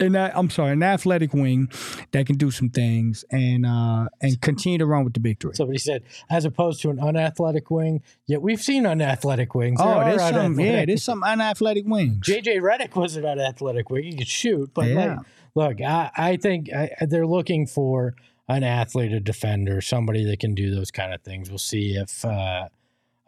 And I'm sorry, an athletic wing that can do some things and uh, and continue to run with the big three. Somebody said, as opposed to an unathletic wing. Yet we've seen unathletic wings. There oh, there's some yeah, there's some unathletic wings. JJ Redick was an unathletic wing. He could shoot, but Yeah. like, look, I, I think I, they're looking for an athlete, a defender, somebody that can do those kind of things. We'll see if uh,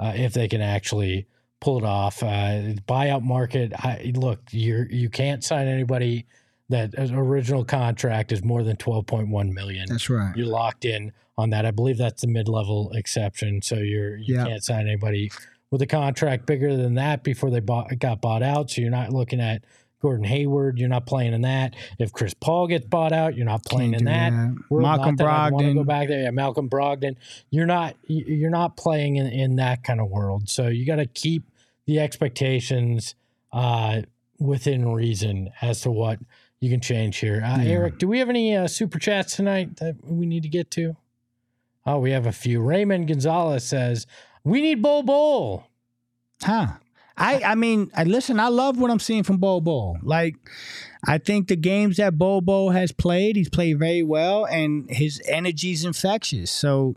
uh, if they can actually pull it off. Uh, buyout market. I, look, you you can't sign anybody that original contract is more than twelve point one million. That's right. You're locked in on that. I believe that's the mid level exception. So you're you Yeah. can't sign anybody with a contract bigger than that before they bought, got bought out. So you're not looking at Gordon Hayward. You're not playing in that. If Chris Paul gets bought out, you're not playing Can't in that. that. Malcolm that I wanna go back there. Yeah, Malcolm Brogdon. You're not you- you're not playing in, in that kind of world. So you got to keep the expectations uh, within reason as to what you can change here. Uh, Yeah. Eric, do we have any uh, super chats tonight that we need to get to? Oh, we have a few. Raymond Gonzalez says we need Bol Bol. Huh. I I mean, I listen, I love what I'm seeing from Bobo. Like I think the games that Bobo has played, he's played very well and his energy's infectious. So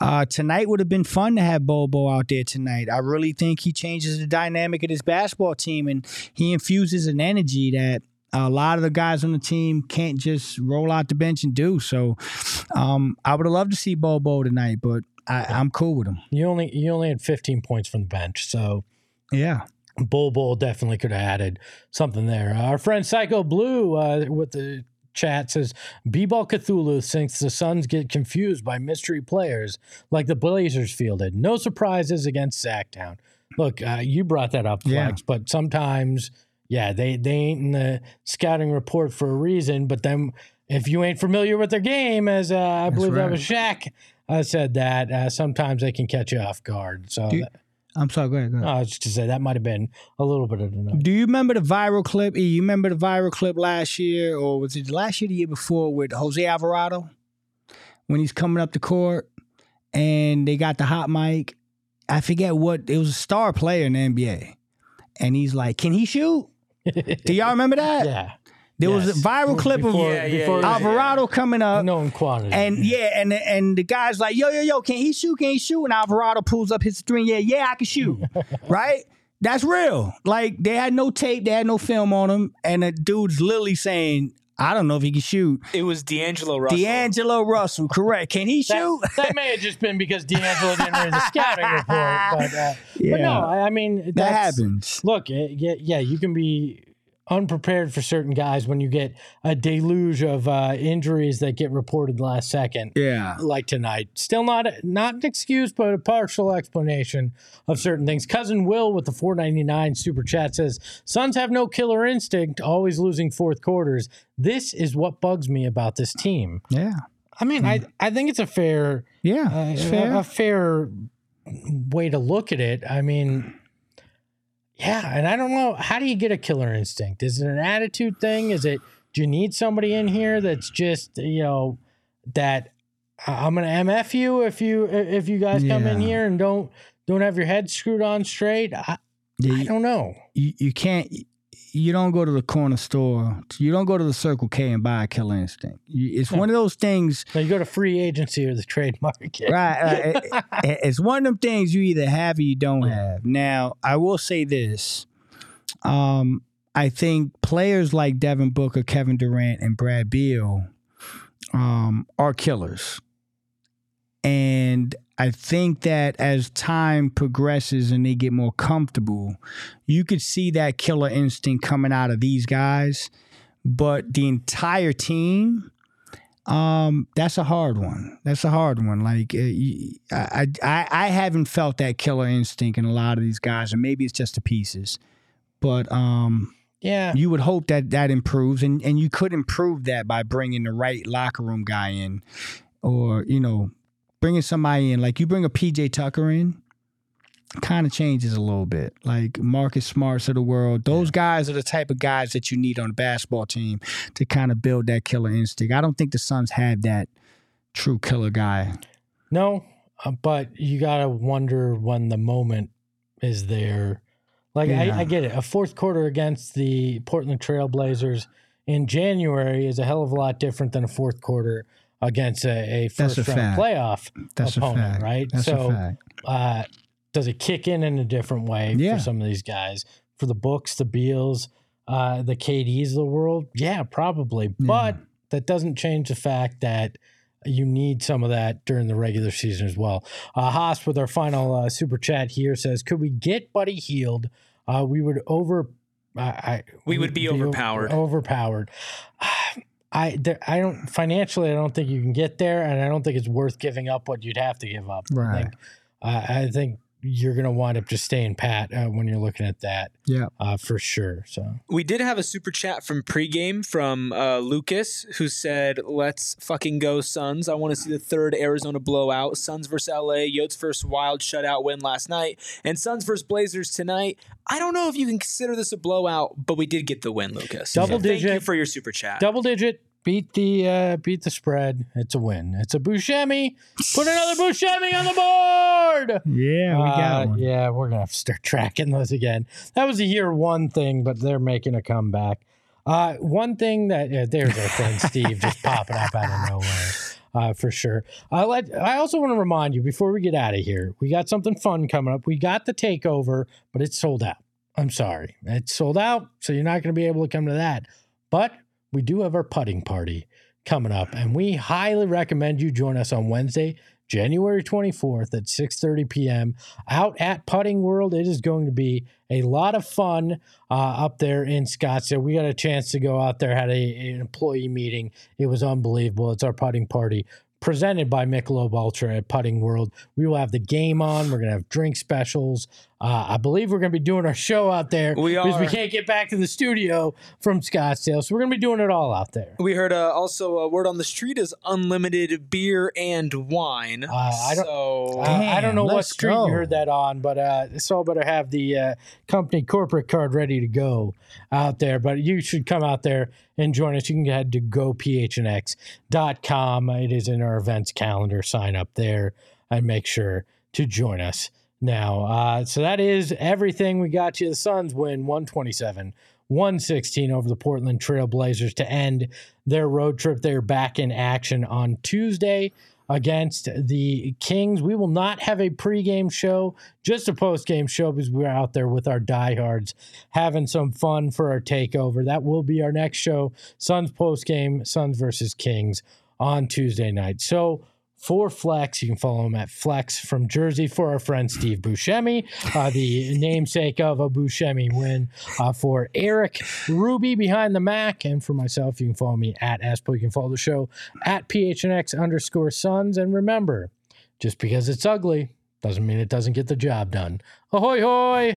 uh, tonight would have been fun to have Bobo out there tonight. I really think he changes the dynamic of this basketball team and he infuses an energy that a lot of the guys on the team can't just roll out the bench and do. So um, I would have loved to see Bobo tonight, but I, I'm cool with him. You only you only had 15 points from the bench, so Yeah. Bol Bol definitely could have added something there. Our friend Psycho Blue uh, with the chat says B-Ball Cthulhu thinks the Suns get confused by mystery players like the Blazers fielded. No surprises against Sacktown. Look, uh, you brought that up, Yeah. But sometimes, yeah, they, they ain't in the scouting report for a reason. But then if you ain't familiar with their game, as uh, I believe that was Shaq uh, said that, uh, sometimes they can catch you off guard. So you- I'm sorry, go ahead, go ahead. I was just to say that might have been a little bit of the note. Do you remember the viral clip? You remember the viral clip last year, or was it last year, the year before, with Jose Alvarado when he's coming up the court and they got the hot mic? I forget what it was. A star player in the NBA, and he's like, "Can he shoot?" Do y'all remember that? Yeah. There was a viral clip Before- of Yeah, yeah, before- yeah, Alvarado coming up. known quantity. And yeah, and and the guy's like, yo, yo, yo, can he shoot? Can he shoot? And Alvarado pulls up his three. Yeah, yeah, I can shoot. right? That's real. Like they had no tape, they had no film on him, and the dude's literally saying, I don't know if he can shoot. It was D'Angelo Russell. D'Angelo Russell, correct? Can he that, shoot? that may have just been because D'Angelo didn't read the scouting report. But, uh, but no, I I mean, that happens. Look, eh, yeah, yeah, you can be unprepared for certain guys when you get a deluge of uh, injuries that get reported last second. Yeah. like tonight. Still not not an excuse, but a partial explanation of certain things. Cousin Will with the 499 super chat says, Suns have no killer instinct, always losing fourth quarters. This is what bugs me about this team. Yeah. I mean, I, I think it's a fair Yeah. uh, it's a- A, fair way to look at it. I mean, yeah, and I don't know how do you get a killer instinct? Is it an attitude thing? Is it do you need somebody in here that's just you know that I'm gonna mf you if you if you guys come in here and don't don't have your head screwed on straight? I, Yeah, I don't know. you, you can't you don't go to the corner store. You don't go to the Circle K and buy a Killer Instinct. You- It's one of those things. Now you go to free agency or the trade market. Right. uh, it- it's one of them things you either have or you don't have. Now, I will say this. Um, I think players like Devin Booker, Kevin Durant, and Brad Beal um, are killers. And I think that as time progresses and they get more comfortable, you could see that killer instinct coming out of these guys. But the entire team, um, that's a hard one. That's a hard one. Like I, I, y- I, I, I haven't felt that killer instinct in a lot of these guys, and maybe it's just the pieces. But um, Yeah. you would hope that that improves, and and you could improve that by bringing the right locker room guy in, or you know, bringing somebody in like you bring a PJ Tucker in. Kind of changes a little bit, like Marcus Smarts of the world. Those guys are the type of guys that you need on a basketball team to kind of build that killer instinct. I don't think the Suns have that true killer guy. No, uh, but you gotta wonder when the moment is there. Like Yeah. I, I get it. A fourth quarter against the Portland Trailblazers in January is a hell of a lot different than a fourth quarter against a, a first a round fact. playoff That's a opponent, fact. right? That's so a fact. uh, does it kick in in a different way Yeah. for some of these guys? For the Books, the Beals, uh, the KDs of the world? Yeah, probably. But that doesn't change the fact that you need some of that during the regular season as well. Uh, Haas, with our final uh, super chat here, says, "Could we get Buddy Hield? Uh, we would over, I, I We would be o- overpowered. Overpowered. I, there, I don't financially. I don't think you can get there, and I don't think it's worth giving up what you'd have to give up. I Right. think, uh, I think you're going to wind up just staying pat uh, when you're looking at that, Yeah. uh, for sure. So We did have a super chat from pregame from uh, Lucas who said, "Let's fucking go Suns! I want to see the third Arizona blowout. Suns versus LA. Yotes first wild shutout win last night, and Suns versus Blazers tonight. I don't know if you can consider this a blowout, but we did get the win, Lucas. Double So Thank you digit. for your super chat. double digit. Beat the uh, beat the spread. It's a win. It's a Buscemi. Put another Buscemi on the board. Yeah, we got Uh, one. Yeah, we're gonna have to start tracking those again. That was a year one thing, but they're making a comeback. Uh, one thing that uh, there's our friend Steve just popping up out of nowhere. Uh, for sure. I let. I also want to remind you before we get out of here, we got something fun coming up. We got the takeover, but it's sold out. I'm sorry, it's sold out, so you're not going to be able to come to that. But we do have our putting party coming up, and we highly recommend you join us on Wednesday, January 24th at 6:30 p.m. out at Putting World. It is going to be a lot of fun uh, up there in Scottsdale. We got a chance to go out there, had a, an employee meeting. It was unbelievable. It's our putting party. Presented by Michelob Ultra at Putting World. We will have the game on. We're going to have drink specials. Uh, I believe we're going to be doing our show out there We are. because we can't get back to the studio from Scottsdale. So we're going to be doing it all out there. We heard uh, also a word on the street is unlimited beer and wine. Uh, I don't- So Uh, I don't know what street go. you heard that on, but uh, this all better have the uh, company corporate card ready to go out there. But you should come out there and join us. You can head to gophnx.com. It is in our events calendar. Sign up there and make sure to join us now. Uh, so that is everything we got you. The Suns win 127. 116 over the Portland Trail Blazers to end their road trip. They're back in action on Tuesday against the Kings. We will not have a pregame show, just a postgame show because we're out there with our diehards having some fun for our takeover. That will be our next show, Suns postgame, Suns versus Kings on Tuesday night. So for Flex, you can follow him at Flex from Jersey for our friend Steve Buscemi, uh, the namesake of a Buscemi win uh, for Eric Ruby behind the Mac. And for myself, you can follow me at Espo. You can follow the show at PHNX underscore Suns. And remember, just because it's ugly doesn't mean it doesn't get the job done. Ahoy, hoy!